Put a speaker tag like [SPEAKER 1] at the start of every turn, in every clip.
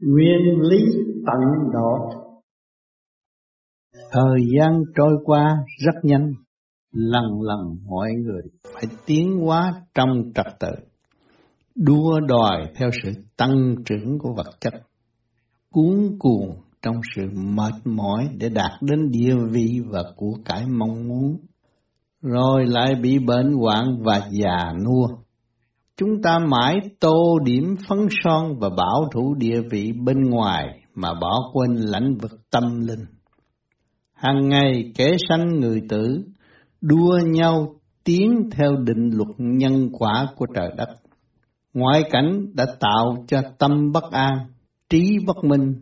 [SPEAKER 1] nguyên lý tận độ. Thời gian trôi qua rất nhanh, lần lần mọi người phải tiến hóa trong trật tự, đua đòi theo sự tăng trưởng của vật chất, cuốn cuồng trong sự mệt mỏi để đạt đến địa vị và của cải mong muốn, rồi lại bị bệnh hoạn và già nua. Chúng ta mãi tô điểm phấn son và bảo thủ địa vị bên ngoài mà bỏ quên lãnh vực tâm linh. Hàng ngày kẻ sanh người tử, đua nhau tiến theo định luật nhân quả của trời đất. Ngoại cảnh đã tạo cho tâm bất an, trí bất minh,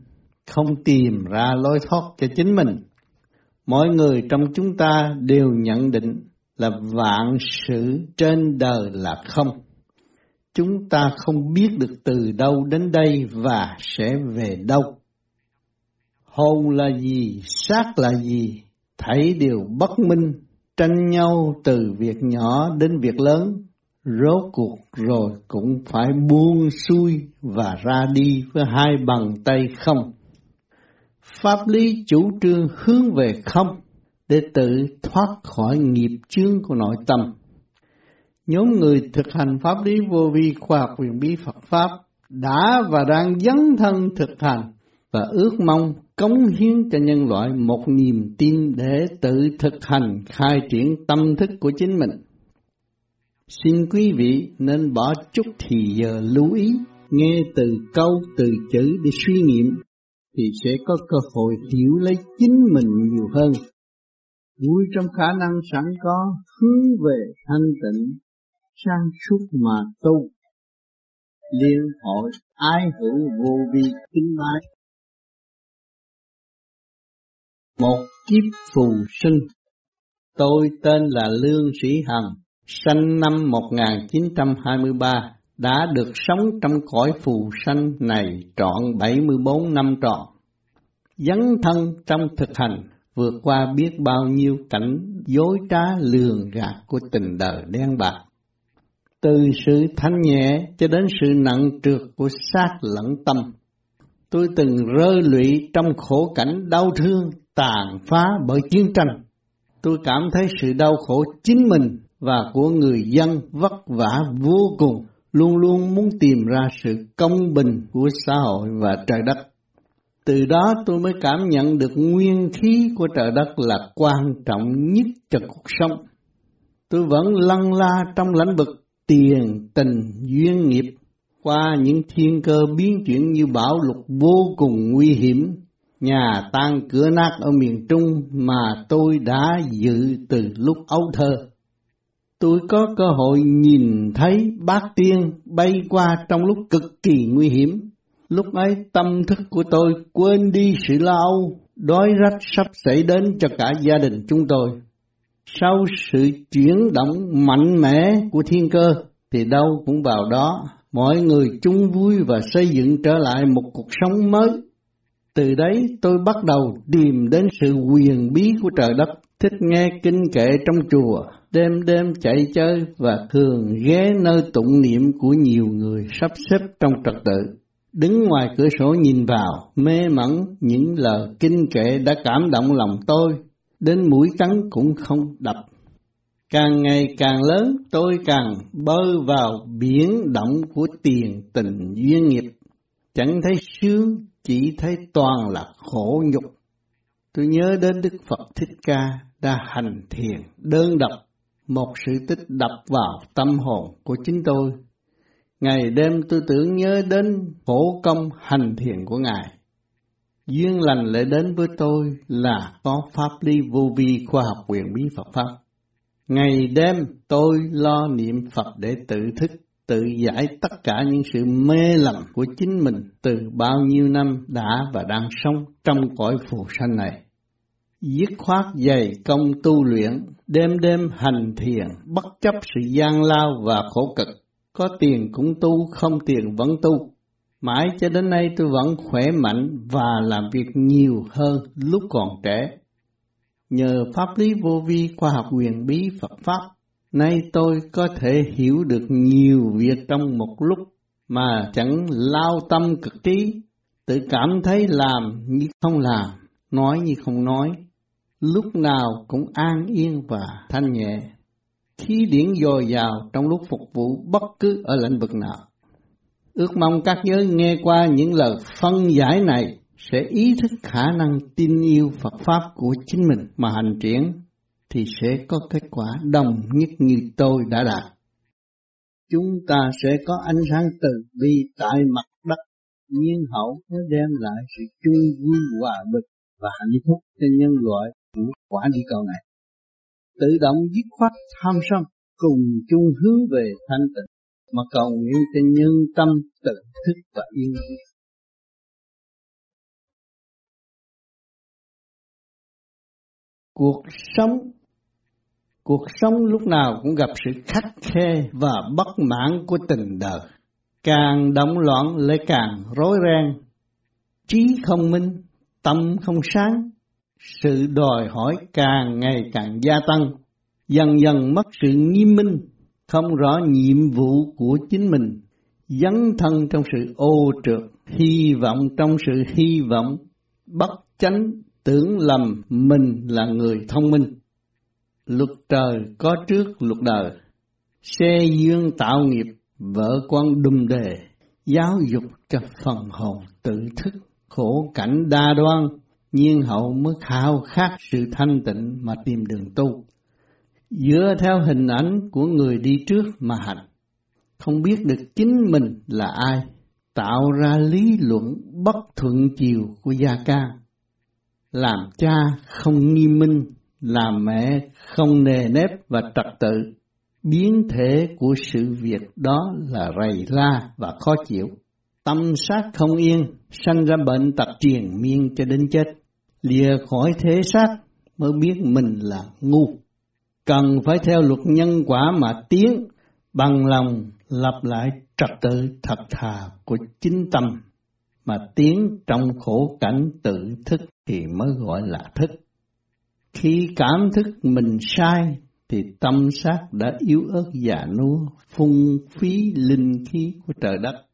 [SPEAKER 1] không tìm ra lối thoát cho chính mình. Mọi người trong chúng ta đều nhận định là vạn sự trên đời là không chúng ta không biết được từ đâu đến đây và sẽ về đâu. Hồn là gì, xác là gì, thấy đều bất minh, tranh nhau từ việc nhỏ đến việc lớn, rốt cuộc rồi cũng phải buông xuôi và ra đi với hai bàn tay không. Pháp lý chủ trương hướng về không để tự thoát khỏi nghiệp chướng của nội tâm nhóm người thực hành pháp lý vô vi khoa học quyền bí Phật Pháp đã và đang dấn thân thực hành và ước mong cống hiến cho nhân loại một niềm tin để tự thực hành khai triển tâm thức của chính mình. Xin quý vị nên bỏ chút thì giờ lưu ý, nghe từ câu từ chữ để suy nghiệm thì sẽ có cơ hội hiểu lấy chính mình nhiều hơn. Vui trong khả năng sẵn có hướng về thanh tịnh sang suốt mà tu. Liên hội ái hữu vô vi kính bái. Một kiếp phù sinh. Tôi tên là lương sĩ hằng sanh năm 1923 đã được sống trong cõi phù sanh này trọn 74 năm trọn. Dấn thân trong thực hành, vượt qua biết bao nhiêu cảnh dối trá lường gạt của tình đời đen bạc từ sự thanh nhẹ cho đến sự nặng trượt của xác lẫn tâm. Tôi từng rơi lụy trong khổ cảnh đau thương, tàn phá bởi chiến tranh. Tôi cảm thấy sự đau khổ chính mình và của người dân vất vả vô cùng, luôn luôn muốn tìm ra sự công bình của xã hội và trời đất. Từ đó tôi mới cảm nhận được nguyên khí của trời đất là quan trọng nhất cho cuộc sống. Tôi vẫn lăn la trong lãnh vực tiền tình duyên nghiệp qua những thiên cơ biến chuyển như bão lục vô cùng nguy hiểm, nhà tan cửa nát ở miền Trung mà tôi đã dự từ lúc ấu thơ. Tôi có cơ hội nhìn thấy bát tiên bay qua trong lúc cực kỳ nguy hiểm. Lúc ấy tâm thức của tôi quên đi sự lo âu, đói rách sắp xảy đến cho cả gia đình chúng tôi. Sau sự chuyển động mạnh mẽ của thiên cơ, thì đâu cũng vào đó, mọi người chung vui và xây dựng trở lại một cuộc sống mới. Từ đấy tôi bắt đầu tìm đến sự quyền bí của trời đất, thích nghe kinh kệ trong chùa, đêm đêm chạy chơi và thường ghé nơi tụng niệm của nhiều người sắp xếp trong trật tự. Đứng ngoài cửa sổ nhìn vào, mê mẩn những lời kinh kệ đã cảm động lòng tôi, đến mũi cắn cũng không đập Càng ngày càng lớn tôi càng bơi vào biển động của tiền tình duyên nghiệp. Chẳng thấy sướng, chỉ thấy toàn là khổ nhục. Tôi nhớ đến Đức Phật Thích Ca đã hành thiền đơn độc, một sự tích đập vào tâm hồn của chính tôi. Ngày đêm tôi tưởng nhớ đến khổ công hành thiền của Ngài. Duyên lành lại đến với tôi là có pháp lý vô vi khoa học quyền bí Phật Pháp Ngày đêm tôi lo niệm Phật để tự thức, tự giải tất cả những sự mê lầm của chính mình từ bao nhiêu năm đã và đang sống trong cõi phù sanh này. Dứt khoát dày công tu luyện, đêm đêm hành thiền, bất chấp sự gian lao và khổ cực. Có tiền cũng tu, không tiền vẫn tu. Mãi cho đến nay tôi vẫn khỏe mạnh và làm việc nhiều hơn lúc còn trẻ nhờ pháp lý vô vi khoa học quyền bí Phật Pháp, nay tôi có thể hiểu được nhiều việc trong một lúc mà chẳng lao tâm cực trí. tự cảm thấy làm như không làm, nói như không nói, lúc nào cũng an yên và thanh nhẹ. Khí điển dồi dào trong lúc phục vụ bất cứ ở lĩnh vực nào. Ước mong các giới nghe qua những lời phân giải này sẽ ý thức khả năng tin yêu Phật Pháp của chính mình mà hành triển, thì sẽ có kết quả đồng nhất như tôi đã đạt. Chúng ta sẽ có ánh sáng từ bi tại mặt đất, nhiên hậu nó đem lại sự chung vui hòa bình và hạnh phúc cho nhân loại của quả địa cầu này. Tự động dứt khoát tham sân, cùng chung hướng về thanh tịnh mà cầu nguyện cho nhân tâm tự thức và yên. Cuộc sống Cuộc sống lúc nào cũng gặp sự khắc khe và bất mãn của tình đời. Càng động loạn lại càng rối ren. Trí không minh, tâm không sáng. Sự đòi hỏi càng ngày càng gia tăng. Dần dần mất sự nghiêm minh, không rõ nhiệm vụ của chính mình. Dấn thân trong sự ô trượt, hy vọng trong sự hy vọng, bất chánh tưởng lầm mình là người thông minh luật trời có trước luật đời, xe dương tạo nghiệp, vợ quan đùm đề, giáo dục cho phần hồn tự thức, khổ cảnh đa đoan, nhiên hậu mới khao khát sự thanh tịnh mà tìm đường tu. Dựa theo hình ảnh của người đi trước mà hành, không biết được chính mình là ai, tạo ra lý luận bất thuận chiều của gia ca làm cha không nghiêm minh làm mẹ không nề nếp và trật tự, biến thể của sự việc đó là rầy la và khó chịu. Tâm sát không yên, sanh ra bệnh tật triền miên cho đến chết. Lìa khỏi thế xác mới biết mình là ngu. Cần phải theo luật nhân quả mà tiến, bằng lòng lập lại trật tự thật thà của chính tâm, mà tiến trong khổ cảnh tự thức thì mới gọi là thức. Khi cảm thức mình sai thì tâm xác đã yếu ớt già nua, phung phí linh khí của trời đất.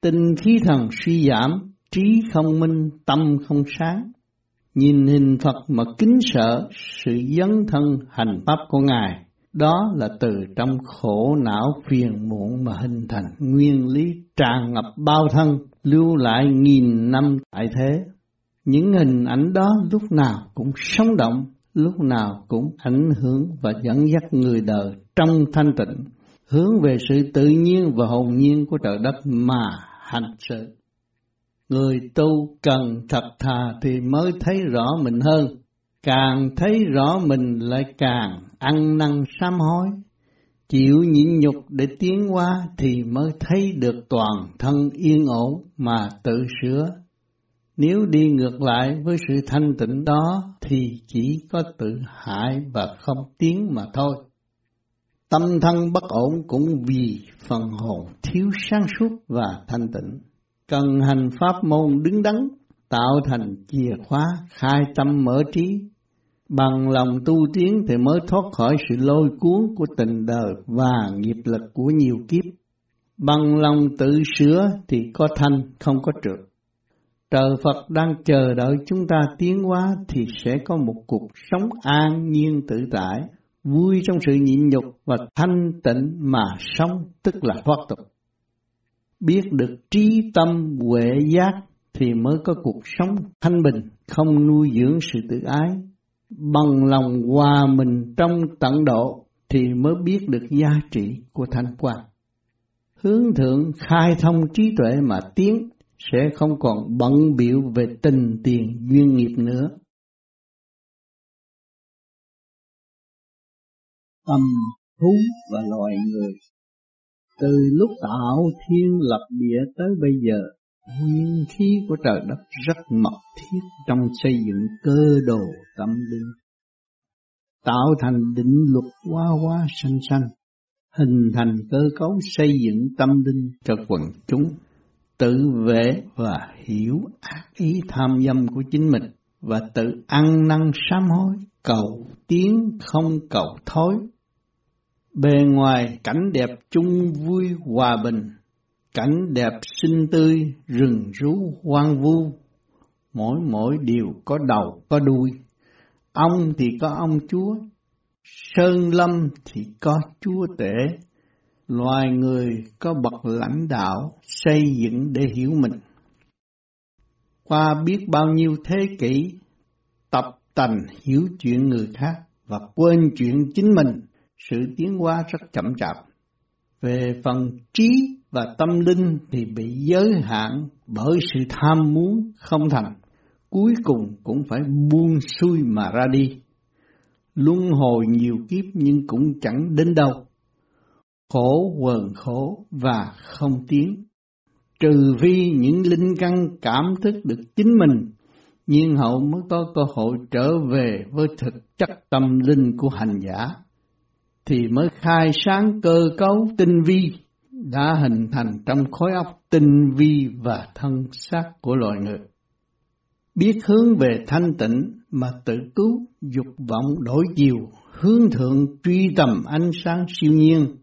[SPEAKER 1] Tinh khí thần suy giảm, trí không minh, tâm không sáng. Nhìn hình Phật mà kính sợ sự dấn thân hành pháp của Ngài. Đó là từ trong khổ não phiền muộn mà hình thành nguyên lý tràn ngập bao thân, lưu lại nghìn năm tại thế. Những hình ảnh đó lúc nào cũng sống động, lúc nào cũng ảnh hưởng và dẫn dắt người đời trong thanh tịnh, hướng về sự tự nhiên và hồn nhiên của trời đất mà hành sự. Người tu cần thật thà thì mới thấy rõ mình hơn, càng thấy rõ mình lại càng ăn năn sám hối, chịu nhịn nhục để tiến qua thì mới thấy được toàn thân yên ổn mà tự sửa nếu đi ngược lại với sự thanh tịnh đó thì chỉ có tự hại và không tiến mà thôi. Tâm thân bất ổn cũng vì phần hồn thiếu sáng suốt và thanh tịnh. Cần hành pháp môn đứng đắn, tạo thành chìa khóa khai tâm mở trí. Bằng lòng tu tiến thì mới thoát khỏi sự lôi cuốn của tình đời và nghiệp lực của nhiều kiếp. Bằng lòng tự sửa thì có thanh không có trượt trời Phật đang chờ đợi chúng ta tiến hóa thì sẽ có một cuộc sống an nhiên tự tại, vui trong sự nhịn nhục và thanh tịnh mà sống tức là thoát tục. Biết được trí tâm huệ giác thì mới có cuộc sống thanh bình, không nuôi dưỡng sự tự ái. Bằng lòng hòa mình trong tận độ thì mới biết được giá trị của thanh quan. Hướng thượng khai thông trí tuệ mà tiến sẽ không còn bận biểu về tình tiền duyên nghiệp nữa. Tâm thú và loài người từ lúc tạo thiên lập địa tới bây giờ nguyên khí của trời đất rất mật thiết trong xây dựng cơ đồ tâm linh tạo thành định luật hoa hoa xanh xanh hình thành cơ cấu xây dựng tâm linh cho quần chúng tự vệ và hiểu ác ý tham dâm của chính mình và tự ăn năn sám hối, cầu tiến không cầu thối. Bề ngoài cảnh đẹp chung vui hòa bình, cảnh đẹp xinh tươi, rừng rú hoang vu, mỗi mỗi điều có đầu có đuôi. Ông thì có ông chúa, sơn lâm thì có chúa tể, loài người có bậc lãnh đạo xây dựng để hiểu mình. Qua biết bao nhiêu thế kỷ, tập tành hiểu chuyện người khác và quên chuyện chính mình, sự tiến hóa rất chậm chạp. Về phần trí và tâm linh thì bị giới hạn bởi sự tham muốn không thành, cuối cùng cũng phải buông xuôi mà ra đi. Luân hồi nhiều kiếp nhưng cũng chẳng đến đâu. Khổ quần khổ và không tiến. Trừ vi những linh căn cảm thức được chính mình, nhiên hậu mới có cơ hội trở về với thực chất tâm linh của hành giả thì mới khai sáng cơ cấu tinh vi đã hình thành trong khối óc tinh vi và thân xác của loài người. Biết hướng về thanh tịnh mà tự cứu, dục vọng đổi chiều, hướng thượng truy tầm ánh sáng siêu nhiên,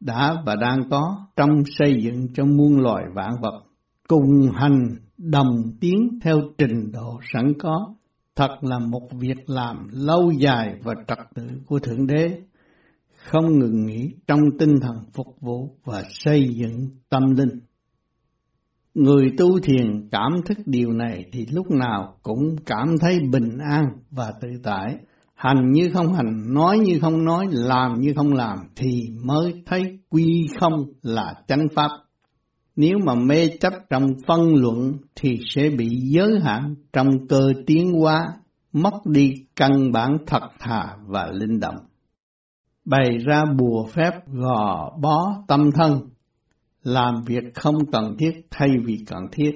[SPEAKER 1] đã và đang có trong xây dựng cho muôn loài vạn vật, cùng hành đồng tiến theo trình độ sẵn có, thật là một việc làm lâu dài và trật tự của Thượng Đế không ngừng nghỉ trong tinh thần phục vụ và xây dựng tâm linh. Người tu thiền cảm thức điều này thì lúc nào cũng cảm thấy bình an và tự tại. Hành như không hành, nói như không nói, làm như không làm thì mới thấy quy không là chánh pháp. Nếu mà mê chấp trong phân luận thì sẽ bị giới hạn trong cơ tiến hóa, mất đi căn bản thật thà và linh động bày ra bùa phép gò bó tâm thân, làm việc không cần thiết thay vì cần thiết.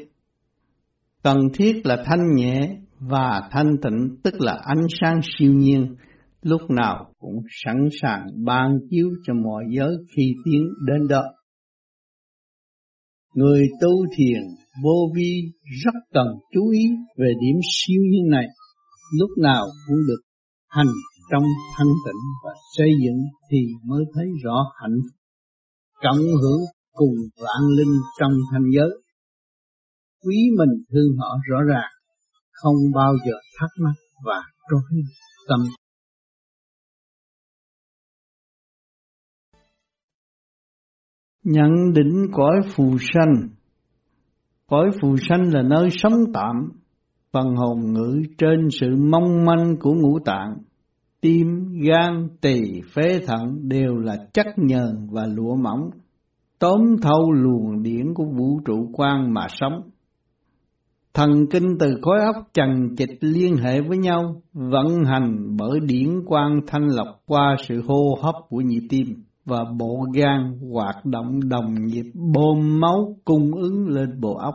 [SPEAKER 1] Cần thiết là thanh nhẹ và thanh tịnh tức là ánh sáng siêu nhiên, lúc nào cũng sẵn sàng ban chiếu cho mọi giới khi tiến đến đó. Người tu thiền vô vi rất cần chú ý về điểm siêu nhiên này, lúc nào cũng được hành trong thanh tịnh và xây dựng thì mới thấy rõ hạnh phúc. Cộng hưởng cùng vạn linh trong thanh giới. Quý mình thương họ rõ ràng, không bao giờ thắc mắc và rối tâm. Nhận định cõi phù sanh. Cõi phù sanh là nơi sống tạm phần hồn ngữ trên sự mong manh của ngũ tạng tim, gan, tỳ, phế thận đều là chất nhờn và lụa mỏng, tóm thâu luồng điển của vũ trụ quan mà sống. Thần kinh từ khối óc chằng chịch liên hệ với nhau, vận hành bởi điển quang thanh lọc qua sự hô hấp của nhịp tim và bộ gan hoạt động đồng nhịp bơm máu cung ứng lên bộ óc,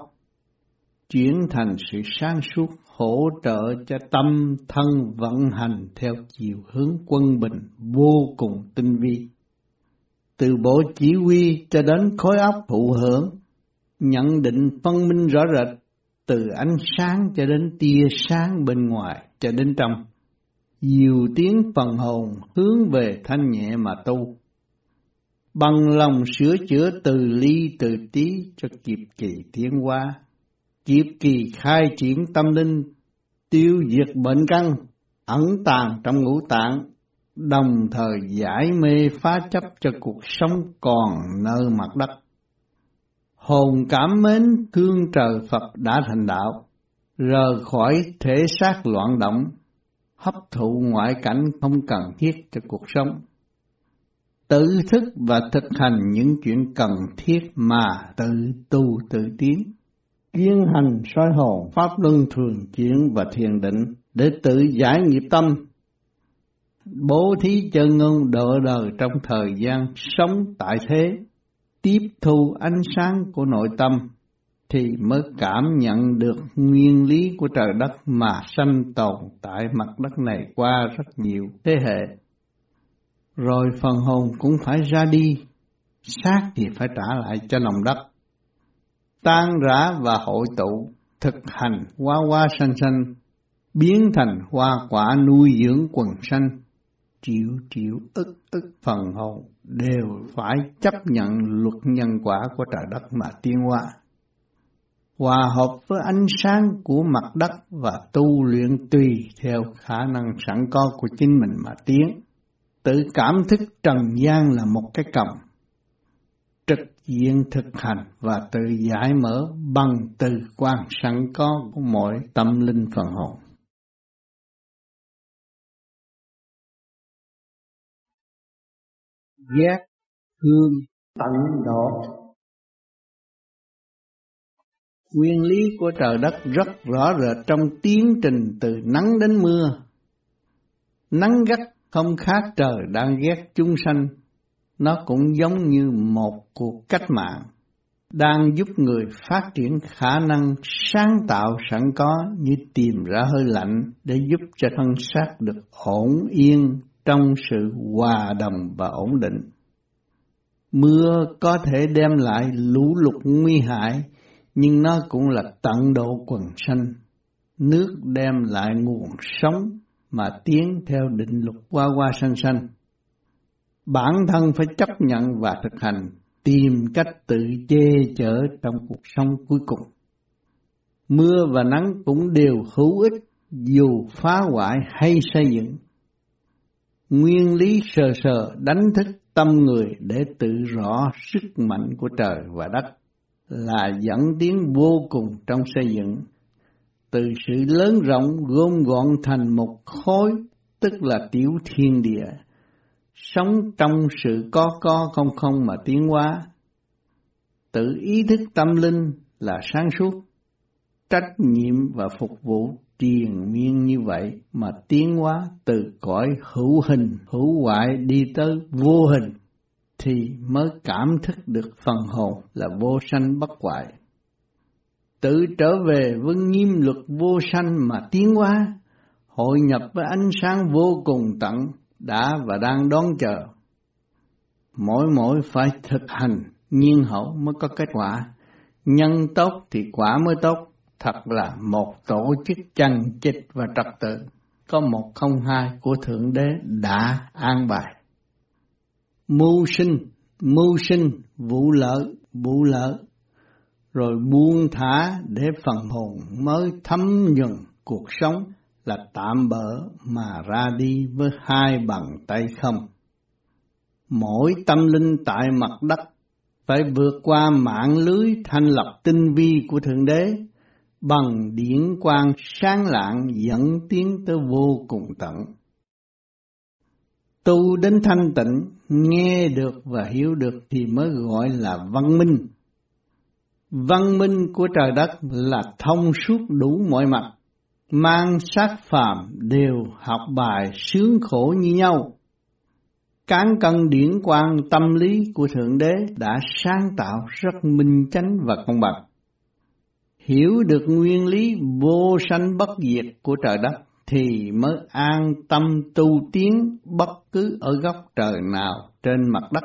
[SPEAKER 1] chuyển thành sự sáng suốt hỗ trợ cho tâm thân vận hành theo chiều hướng quân bình vô cùng tinh vi. Từ bộ chỉ huy cho đến khối óc thụ hưởng, nhận định phân minh rõ rệt từ ánh sáng cho đến tia sáng bên ngoài cho đến trong. Nhiều tiếng phần hồn hướng về thanh nhẹ mà tu. Bằng lòng sửa chữa từ ly từ tí cho kịp kỳ tiến hóa kịp kỳ khai triển tâm linh, tiêu diệt bệnh căn, ẩn tàng trong ngũ tạng, đồng thời giải mê phá chấp cho cuộc sống còn nơi mặt đất. Hồn cảm mến thương trời Phật đã thành đạo, rời khỏi thể xác loạn động, hấp thụ ngoại cảnh không cần thiết cho cuộc sống. Tự thức và thực hành những chuyện cần thiết mà tự tu tự tiến kiến hành soi hồn pháp luân thường chuyển và thiền định để tự giải nghiệp tâm bố thí chân ngôn độ đời trong thời gian sống tại thế tiếp thu ánh sáng của nội tâm thì mới cảm nhận được nguyên lý của trời đất mà sanh tồn tại mặt đất này qua rất nhiều thế hệ. Rồi phần hồn cũng phải ra đi, xác thì phải trả lại cho lòng đất tan rã và hội tụ, thực hành hoa hoa xanh xanh, biến thành hoa quả nuôi dưỡng quần sanh, triệu triệu ức ức phần hồn đều phải chấp nhận luật nhân quả của trời đất mà tiến hóa. Hòa hợp với ánh sáng của mặt đất và tu luyện tùy theo khả năng sẵn có của chính mình mà tiến. Tự cảm thức trần gian là một cái cầm. Trực diện thực hành và tự giải mở bằng từ quan sẵn có của mọi tâm linh phần hồn. ghét hương tận độ nguyên lý của trời đất rất rõ rệt trong tiến trình từ nắng đến mưa. Nắng gắt không khác trời đang ghét chúng sanh nó cũng giống như một cuộc cách mạng đang giúp người phát triển khả năng sáng tạo sẵn có như tìm ra hơi lạnh để giúp cho thân xác được ổn yên trong sự hòa đồng và ổn định. Mưa có thể đem lại lũ lụt nguy hại, nhưng nó cũng là tận độ quần sanh. Nước đem lại nguồn sống mà tiến theo định luật qua qua sanh sanh. Bản thân phải chấp nhận và thực hành, tìm cách tự che chở trong cuộc sống cuối cùng. Mưa và nắng cũng đều hữu ích dù phá hoại hay xây dựng nguyên lý sờ sờ đánh thức tâm người để tự rõ sức mạnh của trời và đất là dẫn tiến vô cùng trong xây dựng từ sự lớn rộng gom gọn thành một khối tức là tiểu thiên địa sống trong sự có có không không mà tiến hóa tự ý thức tâm linh là sáng suốt trách nhiệm và phục vụ triền miên như vậy mà tiến hóa từ cõi hữu hình, hữu hoại đi tới vô hình thì mới cảm thức được phần hồn là vô sanh bất hoại. Tự trở về với nghiêm luật vô sanh mà tiến hóa, hội nhập với ánh sáng vô cùng tận đã và đang đón chờ. Mỗi mỗi phải thực hành nhiên hậu mới có kết quả, nhân tốt thì quả mới tốt, thật là một tổ chức chân chịch và trật tự, có một không hai của Thượng Đế đã an bài. Mưu sinh, mưu sinh, vụ lợi, vụ lợi, rồi buông thả để phần hồn mới thấm nhuần cuộc sống là tạm bỡ mà ra đi với hai bàn tay không. Mỗi tâm linh tại mặt đất phải vượt qua mạng lưới thanh lập tinh vi của Thượng Đế bằng điển quang sáng lạng dẫn tiến tới vô cùng tận. Tu đến thanh tịnh, nghe được và hiểu được thì mới gọi là văn minh. Văn minh của trời đất là thông suốt đủ mọi mặt, mang sát phàm đều học bài sướng khổ như nhau. Cán cân điển quang tâm lý của Thượng Đế đã sáng tạo rất minh chánh và công bằng hiểu được nguyên lý vô sanh bất diệt của trời đất thì mới an tâm tu tiến bất cứ ở góc trời nào trên mặt đất.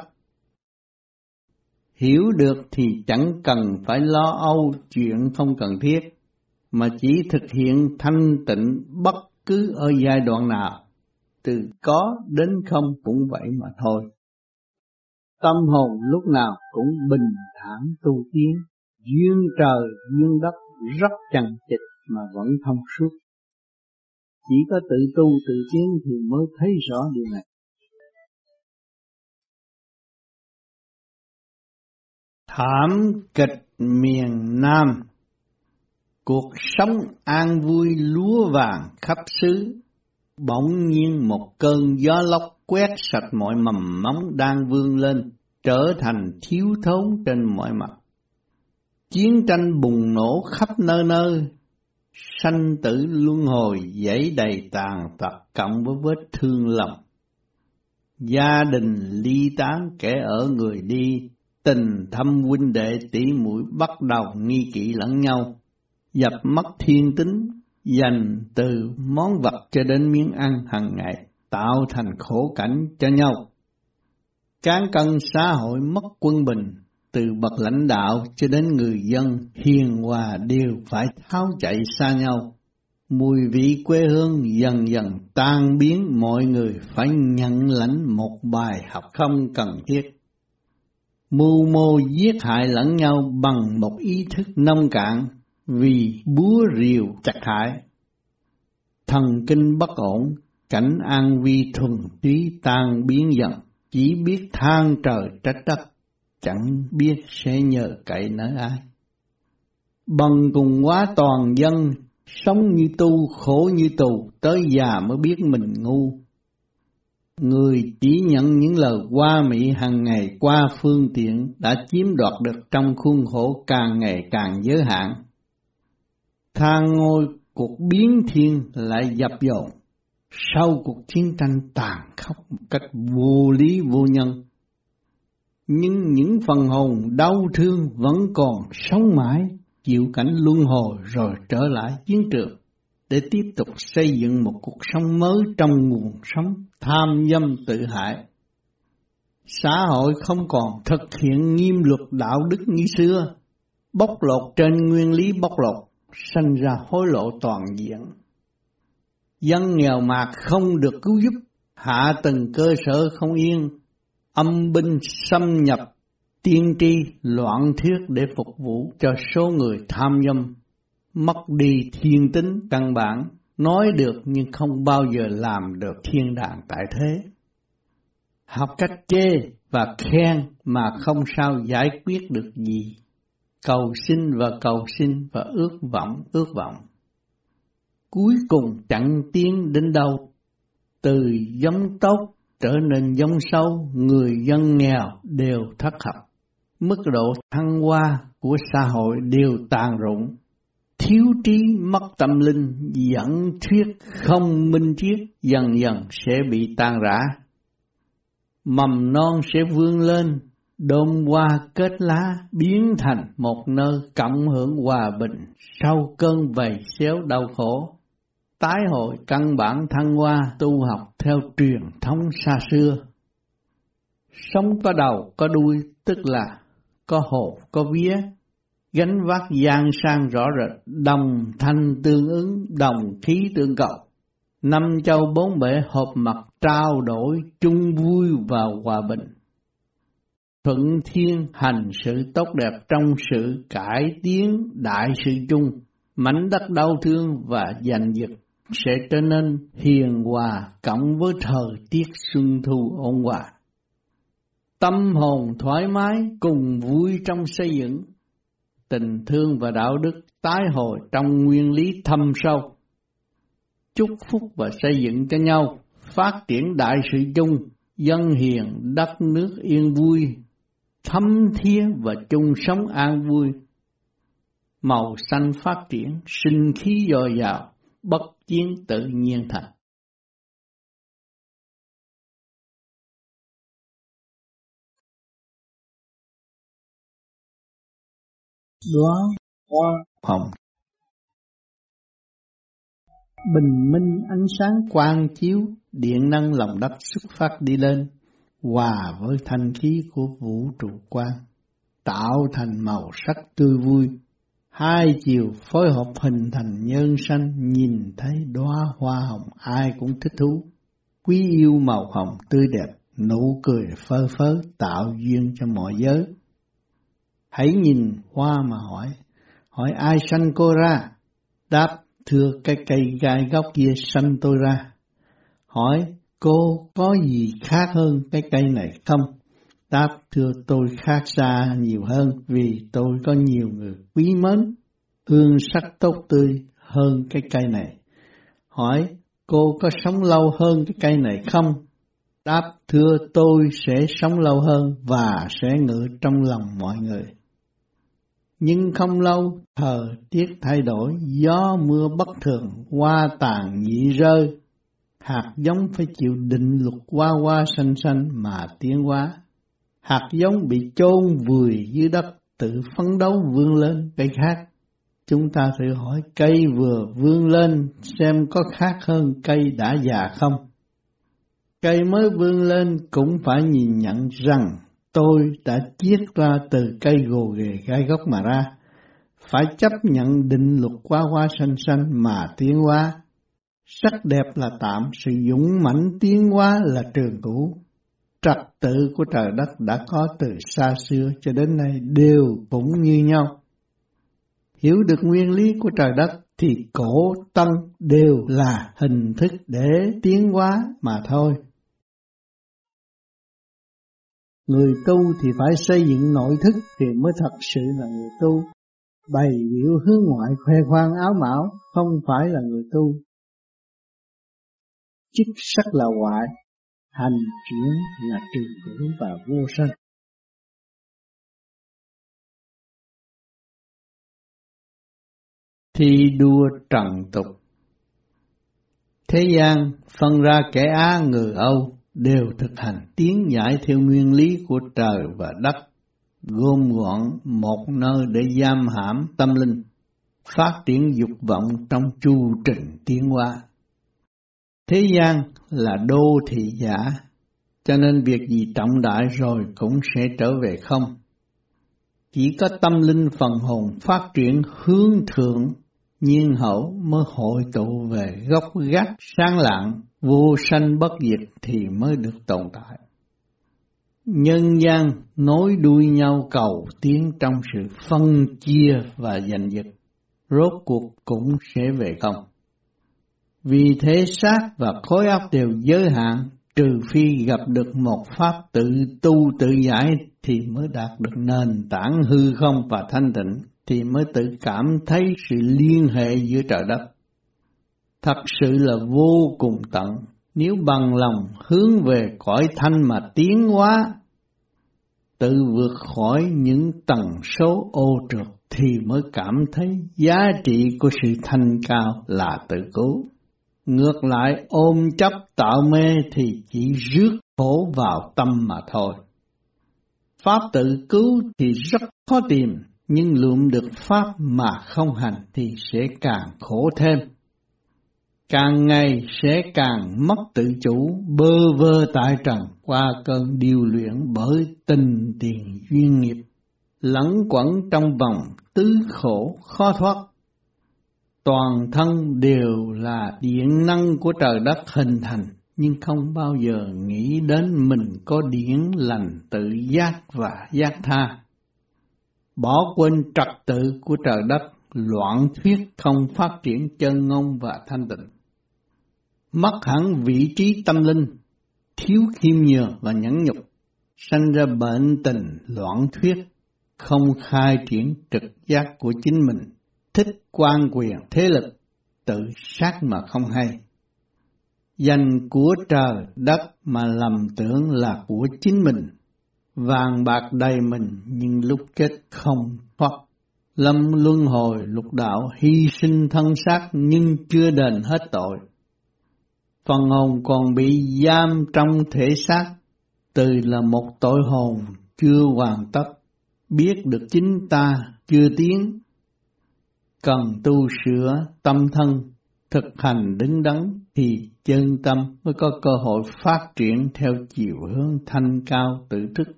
[SPEAKER 1] Hiểu được thì chẳng cần phải lo âu chuyện không cần thiết, mà chỉ thực hiện thanh tịnh bất cứ ở giai đoạn nào, từ có đến không cũng vậy mà thôi. Tâm hồn lúc nào cũng bình thản tu tiến, duyên trời duyên đất rất chằng chịch mà vẫn thông suốt. Chỉ có tự tu tự tiến thì mới thấy rõ điều này. Thảm kịch miền Nam Cuộc sống an vui lúa vàng khắp xứ. Bỗng nhiên một cơn gió lốc quét sạch mọi mầm móng đang vươn lên Trở thành thiếu thốn trên mọi mặt. Chiến tranh bùng nổ khắp nơi nơi, sanh tử luân hồi dãy đầy tàn tật cộng với vết thương lòng. Gia đình ly tán kẻ ở người đi, tình thâm huynh đệ tỷ mũi bắt đầu nghi kỵ lẫn nhau, dập mất thiên tính, dành từ món vật cho đến miếng ăn hàng ngày, tạo thành khổ cảnh cho nhau. Cán cân xã hội mất quân bình, từ bậc lãnh đạo cho đến người dân hiền hòa đều phải tháo chạy xa nhau Mùi vị quê hương dần dần tan biến mọi người phải nhận lãnh một bài học không cần thiết. Mưu mô giết hại lẫn nhau bằng một ý thức nông cạn vì búa rìu chặt hại. Thần kinh bất ổn, cảnh an vi thuần túy tan biến dần, chỉ biết than trời trách đất, chẳng biết sẽ nhờ cậy nơi ai. Bằng cùng quá toàn dân, sống như tu, khổ như tù, tới già mới biết mình ngu. Người chỉ nhận những lời qua mỹ hàng ngày qua phương tiện đã chiếm đoạt được trong khuôn khổ càng ngày càng giới hạn. Thang ngôi cuộc biến thiên lại dập dồn sau cuộc chiến tranh tàn khốc một cách vô lý vô nhân. Nhưng những phần hồn đau thương vẫn còn sống mãi, chịu cảnh luân hồi rồi trở lại chiến trường để tiếp tục xây dựng một cuộc sống mới trong nguồn sống tham dâm tự hại. Xã hội không còn thực hiện nghiêm luật đạo đức như xưa, bóc lột trên nguyên lý bóc lột, sanh ra hối lộ toàn diện. Dân nghèo mạt không được cứu giúp, hạ tầng cơ sở không yên, âm binh xâm nhập, tiên tri loạn thuyết để phục vụ cho số người tham dâm, mất đi thiên tính căn bản, nói được nhưng không bao giờ làm được thiên đàng tại thế. Học cách chê và khen mà không sao giải quyết được gì. Cầu xin và cầu xin và ước vọng, ước vọng cuối cùng chẳng tiến đến đâu. Từ giống tốt trở nên giống sâu, người dân nghèo đều thất học. Mức độ thăng hoa của xã hội đều tàn rụng. Thiếu trí mất tâm linh dẫn thuyết không minh triết dần dần sẽ bị tan rã. Mầm non sẽ vươn lên, đôm hoa kết lá biến thành một nơi cộng hưởng hòa bình sau cơn vầy xéo đau khổ tái hội căn bản thăng hoa tu học theo truyền thống xa xưa. Sống có đầu có đuôi tức là có hồ có vía, gánh vác gian sang rõ rệt, đồng thanh tương ứng, đồng khí tương cầu. Năm châu bốn bể hợp mặt trao đổi chung vui và hòa bình. Thuận thiên hành sự tốt đẹp trong sự cải tiến đại sự chung, mảnh đất đau thương và giành giật sẽ trở nên hiền hòa cộng với thời tiết xuân thu ôn hòa. Tâm hồn thoải mái cùng vui trong xây dựng, tình thương và đạo đức tái hồi trong nguyên lý thâm sâu. Chúc phúc và xây dựng cho nhau, phát triển đại sự chung, dân hiền đất nước yên vui, thâm thiên và chung sống an vui. Màu xanh phát triển, sinh khí dồi dào, bất chiến tự nhiên thành. Đóa hoa hồng Bình minh ánh sáng quang chiếu, điện năng lòng đất xuất phát đi lên, hòa với thanh khí của vũ trụ quan tạo thành màu sắc tươi vui, hai chiều phối hợp hình thành nhân sanh nhìn thấy đóa hoa hồng ai cũng thích thú. Quý yêu màu hồng tươi đẹp nụ cười phơ phớ tạo duyên cho mọi giới. Hãy nhìn hoa mà hỏi hỏi ai sanh cô ra? Đáp thưa cái cây gai góc kia sanh tôi ra. Hỏi cô có gì khác hơn cái cây này không Đáp thưa tôi khác xa nhiều hơn vì tôi có nhiều người quý mến, hương sắc tốt tươi hơn cái cây này. Hỏi cô có sống lâu hơn cái cây này không? Đáp thưa tôi sẽ sống lâu hơn và sẽ ngự trong lòng mọi người. Nhưng không lâu, thời tiết thay đổi, gió mưa bất thường, hoa tàn nhị rơi, hạt giống phải chịu định luật qua qua xanh xanh mà tiến hóa hạt giống bị chôn vùi dưới đất, tự phấn đấu vươn lên cây khác. Chúng ta thử hỏi cây vừa vươn lên xem có khác hơn cây đã già không? Cây mới vươn lên cũng phải nhìn nhận rằng tôi đã chiết ra từ cây gồ ghề gai gốc mà ra. phải chấp nhận định luật qua qua sanh sanh mà tiến hóa. Sắc đẹp là tạm, sự dũng mãnh tiến hóa là trường cũ. Trật tự của trời đất đã có từ xa xưa cho đến nay đều cũng như nhau. Hiểu được nguyên lý của trời đất thì cổ tân đều là hình thức để tiến hóa mà thôi. Người tu thì phải xây dựng nội thức thì mới thật sự là người tu. Bày biểu hướng ngoại khoe khoang áo mão không phải là người tu. Chức sắc là ngoại, hành chuyển là trường cửu và vô sanh. Thi đua trần tục Thế gian phân ra kẻ Á người Âu đều thực hành tiến giải theo nguyên lý của trời và đất, gom gọn một nơi để giam hãm tâm linh, phát triển dục vọng trong chu trình tiến hóa. Thế gian là đô thị giả, cho nên việc gì trọng đại rồi cũng sẽ trở về không. Chỉ có tâm linh phần hồn phát triển hướng thượng nhiên hậu mới hội tụ về gốc gác sáng lạng, vô sanh bất diệt thì mới được tồn tại. Nhân gian nối đuôi nhau cầu tiến trong sự phân chia và giành giật, rốt cuộc cũng sẽ về không. Vì thế xác và khối óc đều giới hạn, trừ phi gặp được một pháp tự tu tự giải thì mới đạt được nền tảng hư không và thanh tịnh thì mới tự cảm thấy sự liên hệ giữa trời đất. Thật sự là vô cùng tận, nếu bằng lòng hướng về cõi thanh mà tiến hóa, tự vượt khỏi những tầng số ô trượt thì mới cảm thấy giá trị của sự thanh cao là tự cứu. Ngược lại ôm chấp tạo mê thì chỉ rước khổ vào tâm mà thôi. Pháp tự cứu thì rất khó tìm, nhưng lượm được pháp mà không hành thì sẽ càng khổ thêm. Càng ngày sẽ càng mất tự chủ, bơ vơ tại trần qua cơn điều luyện bởi tình tiền duyên nghiệp, lẫn quẩn trong vòng tứ khổ khó thoát. Toàn thân đều là điện năng của trời đất hình thành, nhưng không bao giờ nghĩ đến mình có điển lành tự giác và giác tha bỏ quên trật tự của trời đất, loạn thuyết không phát triển chân ngôn và thanh tịnh. Mất hẳn vị trí tâm linh, thiếu khiêm nhường và nhẫn nhục, sanh ra bệnh tình loạn thuyết, không khai triển trực giác của chính mình, thích quan quyền thế lực, tự sát mà không hay. Dành của trời đất mà lầm tưởng là của chính mình, vàng bạc đầy mình nhưng lúc chết không thoát. Lâm luân hồi lục đạo hy sinh thân xác nhưng chưa đền hết tội. Phần hồn còn bị giam trong thể xác, từ là một tội hồn chưa hoàn tất, biết được chính ta chưa tiến. Cần tu sửa tâm thân, thực hành đứng đắn thì chân tâm mới có cơ hội phát triển theo chiều hướng thanh cao tự thức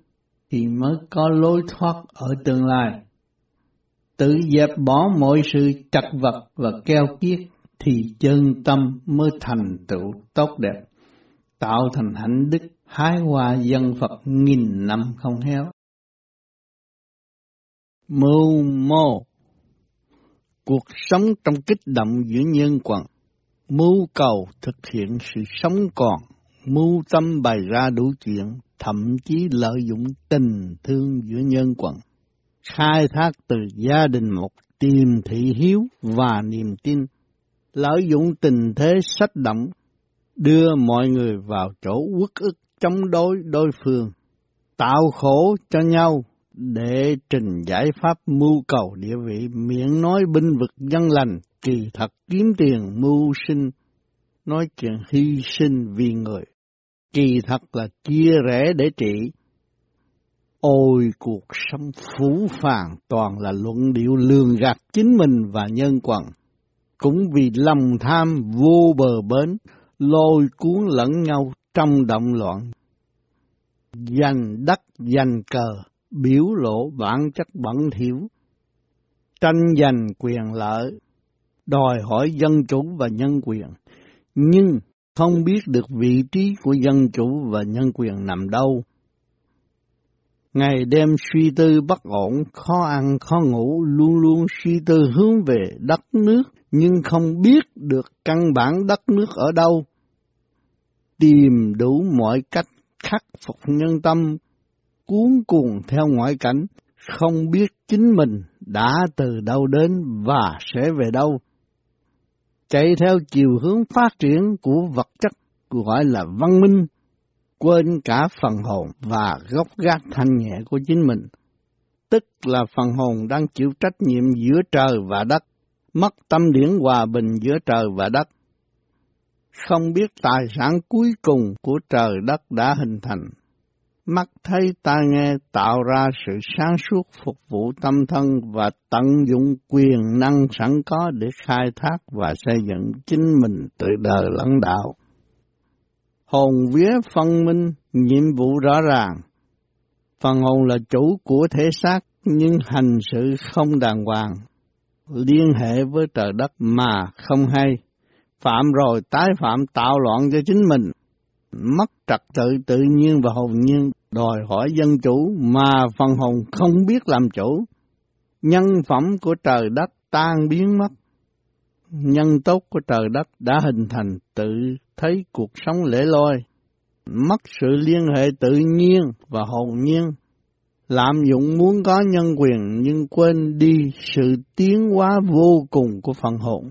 [SPEAKER 1] thì mới có lối thoát ở tương lai. Tự dẹp bỏ mọi sự chặt vật và keo kiết thì chân tâm mới thành tựu tốt đẹp, tạo thành hạnh đức hái hoa dân Phật nghìn năm không héo. Mưu mô Cuộc sống trong kích động giữa nhân quần, mưu cầu thực hiện sự sống còn, mưu tâm bày ra đủ chuyện, thậm chí lợi dụng tình thương giữa nhân quần, khai thác từ gia đình một tìm thị hiếu và niềm tin, lợi dụng tình thế sách động, đưa mọi người vào chỗ uất ức chống đối đối phương, tạo khổ cho nhau để trình giải pháp mưu cầu địa vị miệng nói binh vực dân lành kỳ thật kiếm tiền mưu sinh nói chuyện hy sinh vì người kỳ thật là chia rẽ để trị. Ôi cuộc sống phú phàng toàn là luận điệu lường gạt chính mình và nhân quần. Cũng vì lòng tham vô bờ bến, lôi cuốn lẫn nhau trong động loạn. Giành đất giành cờ, biểu lộ bản chất bẩn thiểu. tranh giành quyền lợi, đòi hỏi dân chủ và nhân quyền, nhưng không biết được vị trí của dân chủ và nhân quyền nằm đâu. Ngày đêm suy tư bất ổn, khó ăn khó ngủ, luôn luôn suy tư hướng về đất nước, nhưng không biết được căn bản đất nước ở đâu. Tìm đủ mọi cách khắc phục nhân tâm, cuốn cuồng theo ngoại cảnh, không biết chính mình đã từ đâu đến và sẽ về đâu. Chạy theo chiều hướng phát triển của vật chất gọi là văn minh, quên cả phần hồn và gốc gác thanh nhẹ của chính mình. Tức là phần hồn đang chịu trách nhiệm giữa trời và đất, mất tâm điển hòa bình giữa trời và đất. Không biết tài sản cuối cùng của trời đất đã hình thành mắt thấy tai nghe tạo ra sự sáng suốt phục vụ tâm thân và tận dụng quyền năng sẵn có để khai thác và xây dựng chính mình tự đời lẫn đạo. Hồn vía phân minh, nhiệm vụ rõ ràng. Phần hồn là chủ của thể xác nhưng hành sự không đàng hoàng, liên hệ với trời đất mà không hay, phạm rồi tái phạm tạo loạn cho chính mình mất trật tự tự nhiên và hồn nhiên, đòi hỏi dân chủ mà phần hồn không biết làm chủ. Nhân phẩm của trời đất tan biến mất. Nhân tốt của trời đất đã hình thành tự thấy cuộc sống lễ loi, mất sự liên hệ tự nhiên và hồn nhiên. Lạm dụng muốn có nhân quyền nhưng quên đi sự tiến hóa vô cùng của phần hồn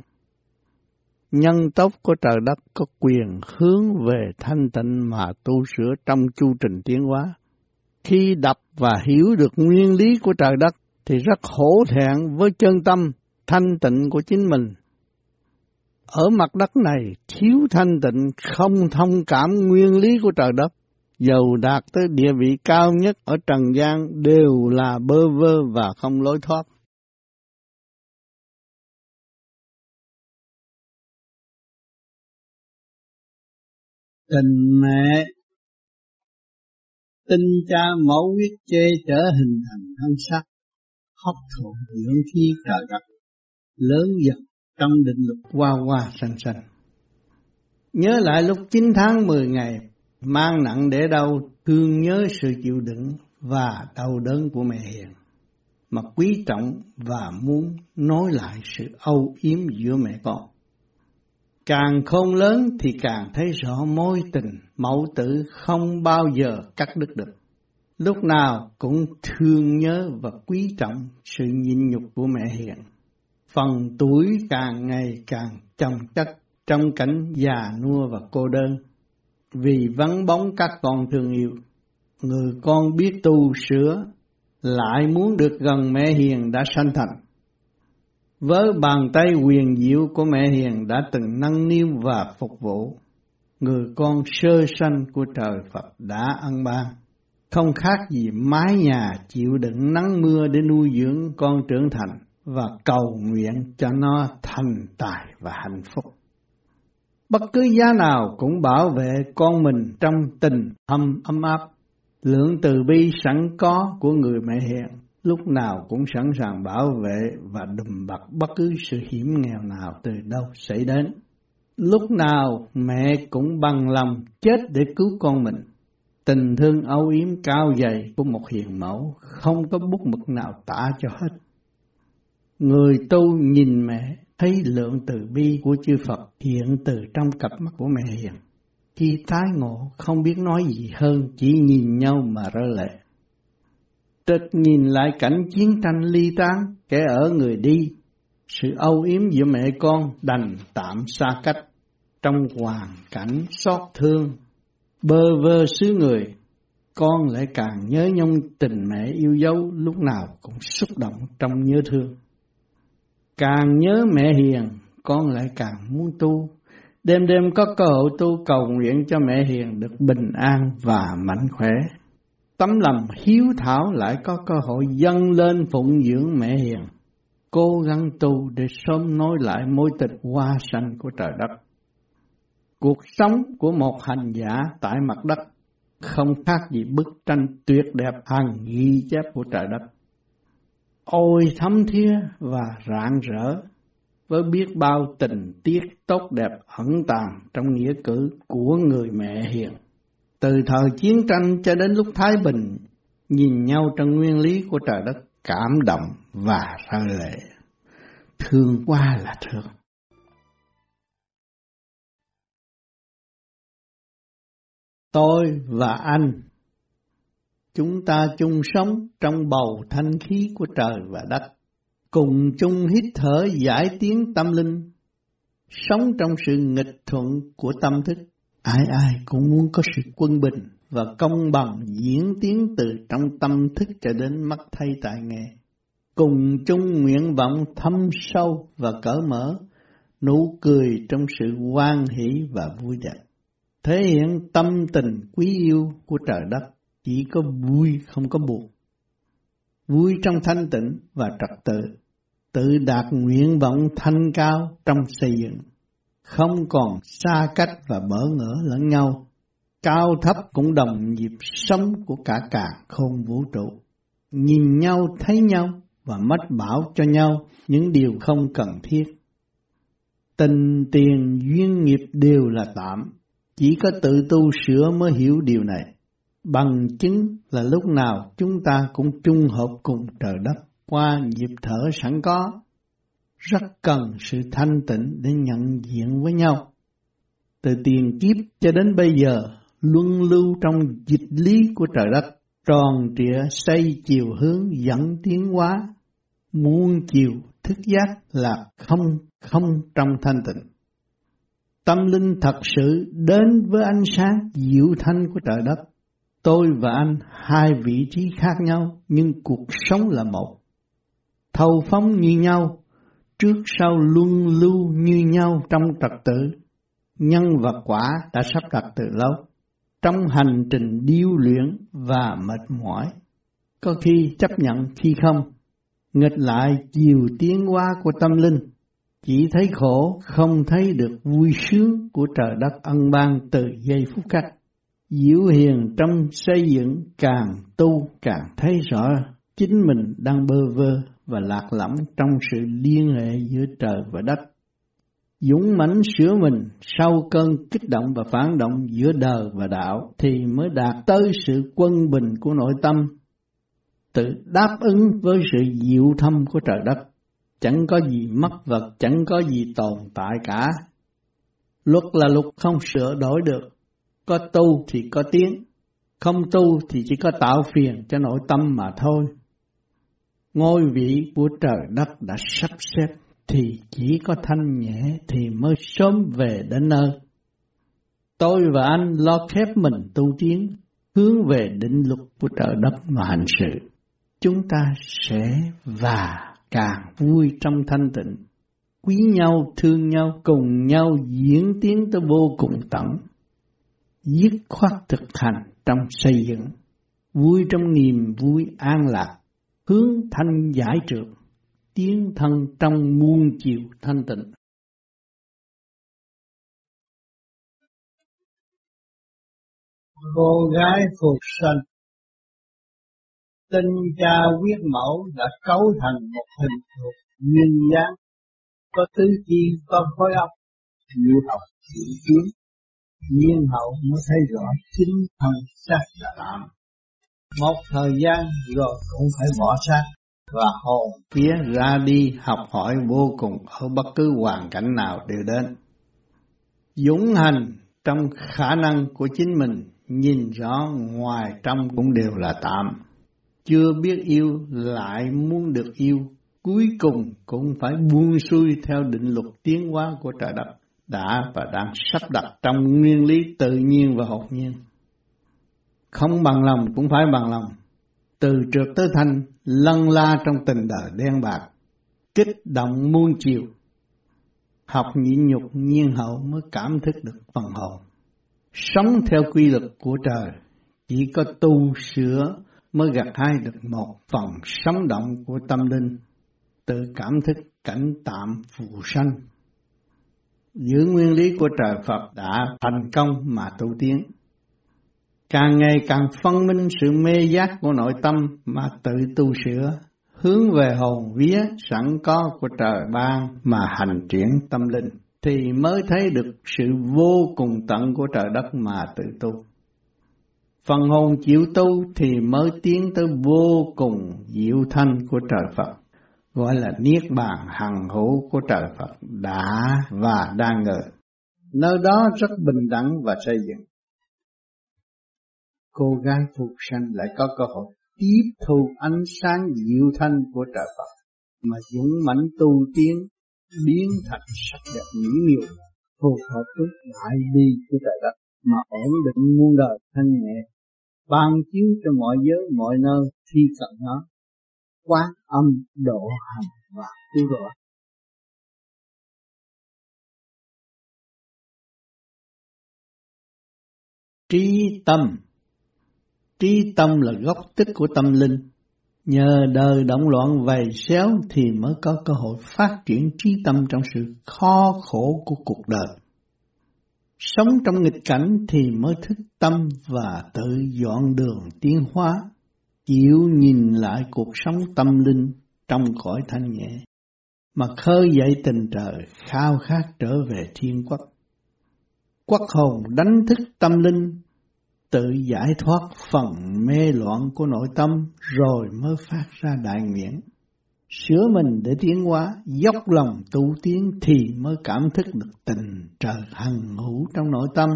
[SPEAKER 1] nhân tốc của trời đất có quyền hướng về thanh tịnh mà tu sửa trong chu trình tiến hóa. Khi đọc và hiểu được nguyên lý của trời đất thì rất hổ thẹn với chân tâm thanh tịnh của chính mình. Ở mặt đất này thiếu thanh tịnh không thông cảm nguyên lý của trời đất, dầu đạt tới địa vị cao nhất ở trần gian đều là bơ vơ và không lối thoát. Tình mẹ. Tinh cha mẫu huyết chê trở hình thành thân sắc hấp thụ dưỡng khí trời đất lớn dần trong định luật. Qua qua sanh sanh. Nhớ lại lúc 9 tháng 10 ngày, mang nặng để đâu thương nhớ sự chịu đựng và đau đớn của mẹ hiền. Mà quý trọng và muốn nói lại sự âu yếm giữa mẹ con. Càng khôn lớn thì càng thấy rõ mối tình mẫu tử không bao giờ cắt đứt được. Lúc nào cũng thương nhớ và quý trọng sự nhịn nhục của mẹ hiền. Phần tuổi càng ngày càng chồng chất trong cảnh già nua và cô đơn. Vì vắng bóng các con thương yêu, người con biết tu sửa, lại muốn được gần mẹ hiền đã sanh thành với bàn tay quyền diệu của mẹ hiền đã từng nâng niu và phục vụ, người con sơ sanh của trời Phật đã ăn ban, không khác gì mái nhà chịu đựng nắng mưa để nuôi dưỡng con trưởng thành và cầu nguyện cho nó thành tài và hạnh phúc. Bất cứ giá nào cũng bảo vệ con mình trong tình âm ấm áp, lượng từ bi sẵn có của người mẹ hiền lúc nào cũng sẵn sàng bảo vệ và đùm bọc bất cứ sự hiểm nghèo nào từ đâu xảy đến. Lúc nào mẹ cũng bằng lòng chết để cứu con mình. Tình thương âu yếm cao dày của một hiền mẫu không có bút mực nào tả cho hết. Người tu nhìn mẹ, thấy lượng từ bi của chư Phật hiện từ trong cặp mắt của mẹ hiền. Khi tái ngộ, không biết nói gì hơn, chỉ nhìn nhau mà rơi lệ. Tịch nhìn lại cảnh chiến tranh ly tán, kẻ ở người đi, sự âu yếm giữa mẹ con đành tạm xa cách, trong hoàn cảnh xót thương, bơ vơ xứ người, con lại càng nhớ nhung tình mẹ yêu dấu lúc nào cũng xúc động trong nhớ thương. Càng nhớ mẹ hiền, con lại càng muốn tu, đêm đêm có cơ hội tu cầu nguyện cho mẹ hiền được bình an và mạnh khỏe. Tấm lòng hiếu thảo lại có cơ hội dâng lên phụng dưỡng mẹ hiền, cố gắng tu để sớm nối lại mối tình hoa sanh của trời đất. Cuộc sống của một hành giả tại mặt đất không khác gì bức tranh tuyệt đẹp hàng ghi chép của trời đất. ôi thấm thía và rạng rỡ với biết bao tình tiết tốt đẹp ẩn tàng trong nghĩa cử của người mẹ hiền. Từ thời chiến tranh cho đến lúc Thái Bình, nhìn nhau trong nguyên lý của trời đất cảm động và rơi lệ. Thương quá là thương. Tôi và anh, chúng ta chung sống trong bầu thanh khí của trời và đất cùng chung hít thở giải tiếng tâm linh, sống trong sự nghịch thuận của tâm thức. Ai ai cũng muốn có sự quân bình và công bằng diễn tiến từ trong tâm thức cho đến mắt thay tại nghề. Cùng chung nguyện vọng thâm sâu và cởi mở, nụ cười trong sự hoan hỷ và vui đẹp. Thể hiện tâm tình quý yêu của trời đất, chỉ có vui không có buồn. Vui trong thanh tịnh và trật tự tự đạt nguyện vọng thanh cao trong xây dựng, không còn xa cách và bỡ ngỡ lẫn nhau, cao thấp cũng đồng nhịp sống của cả cả không vũ trụ. Nhìn nhau thấy nhau và mất bảo cho nhau những điều không cần thiết. Tình tiền duyên nghiệp đều là tạm, chỉ có tự tu sửa mới hiểu điều này. Bằng chứng là lúc nào chúng ta cũng chung hợp cùng trời đất qua nhịp thở sẵn có, rất cần sự thanh tịnh để nhận diện với nhau. Từ tiền kiếp cho đến bây giờ, luân lưu trong dịch lý của trời đất, tròn trịa xây chiều hướng dẫn tiến hóa, muôn chiều thức giác là không không trong thanh tịnh. Tâm linh thật sự đến với ánh sáng diệu thanh của trời đất. Tôi và anh hai vị trí khác nhau nhưng cuộc sống là một thâu phóng như nhau, trước sau luân lưu như nhau trong trật tự. Nhân và quả đã sắp đặt từ lâu, trong hành trình điêu luyện và mệt mỏi. Có khi chấp nhận khi không, nghịch lại chiều tiến hóa của tâm linh, chỉ thấy khổ không thấy được vui sướng của trời đất ân ban từ giây phút cách. Diệu hiền trong xây dựng càng tu càng thấy rõ chính mình đang bơ vơ và lạc lõng trong sự liên hệ giữa trời và đất. Dũng mãnh sửa mình sau cơn kích động và phản động giữa đời và đạo thì mới đạt tới sự quân bình của nội tâm, tự đáp ứng với sự diệu thâm của trời đất. Chẳng có gì mất vật, chẳng có gì tồn tại cả. Luật là luật không sửa đổi được, có tu thì có tiếng, không tu thì chỉ có tạo phiền cho nội tâm mà thôi ngôi vị của trời đất đã sắp xếp thì chỉ có thanh nhẹ thì mới sớm về đến nơi. Tôi và anh lo khép mình tu tiến, hướng về định luật của trời đất mà hành sự. Chúng ta sẽ và càng vui trong thanh tịnh, quý nhau, thương nhau, cùng nhau diễn tiến tới vô cùng tận. Dứt khoát thực hành trong xây dựng, vui trong niềm vui an lạc hướng thanh giải trượt, tiến thân trong muôn chiều thanh tịnh.
[SPEAKER 2] Cô gái phục sinh Tinh cha quyết mẫu đã cấu thành một hình thuộc nguyên dáng, có tứ chi, có khối óc, diệu học, diệu kiến, nhiên hậu mới thấy rõ chính thân xác là làm một thời gian rồi cũng phải bỏ xác và hồn
[SPEAKER 1] phía ra đi học hỏi vô cùng ở bất cứ hoàn cảnh nào đều đến. Dũng hành trong khả năng của chính mình nhìn rõ ngoài trong cũng đều là tạm. Chưa biết yêu lại muốn được yêu, cuối cùng cũng phải buông xuôi theo định luật tiến hóa của trời đất đã và đang sắp đặt trong nguyên lý tự nhiên và hột nhiên. Không bằng lòng cũng phải bằng lòng. Từ trượt tới thanh, lân la trong tình đời đen bạc, kích động muôn chiều. Học nhịn nhục nhiên hậu mới cảm thức được phần hồn. Sống theo quy luật của trời, chỉ có tu sửa mới gặt hai được một phần sống động của tâm linh, tự cảm thức cảnh tạm phù sanh. Giữ nguyên lý của trời Phật đã thành công mà tu tiến càng ngày càng phân minh sự mê giác của nội tâm mà tự tu sửa, hướng về hồn vía sẵn có của trời ban mà hành triển tâm linh thì mới thấy được sự vô cùng tận của trời đất mà tự tu. Phần hồn chịu tu thì mới tiến tới vô cùng diệu thanh của trời Phật, gọi là niết bàn hằng hữu của trời Phật đã và đang ngờ. Nơi đó rất bình đẳng và xây dựng. Cô gái phục sanh lại có cơ hội tiếp thu ánh sáng diệu thanh của trời Phật. Mà dũng mãnh tu tiến, biến thành sắc đẹp mỹ miều, phù hợp với đại bi của trời đất, mà ổn định muôn đời thanh nhẹ, ban chiếu cho mọi giới, mọi nơi khi cần nó. Quán âm độ hành và cứu rỗi trí tâm trí tâm là gốc tích của tâm linh Nhờ đời động loạn vầy xéo thì mới có cơ hội phát triển trí tâm trong sự khó khổ của cuộc đời. Sống trong nghịch cảnh thì mới thức tâm và tự dọn đường tiến hóa, chịu nhìn lại cuộc sống tâm linh trong cõi thanh nhẹ, mà khơi dậy tình trời khao khát trở về thiên quốc. Quốc hồn đánh thức tâm linh tự giải thoát phần mê loạn của nội tâm rồi mới phát ra đại nguyện. Sửa mình để tiến hóa, dốc lòng tu tiến thì mới cảm thức được tình trời hằng hữu trong nội tâm.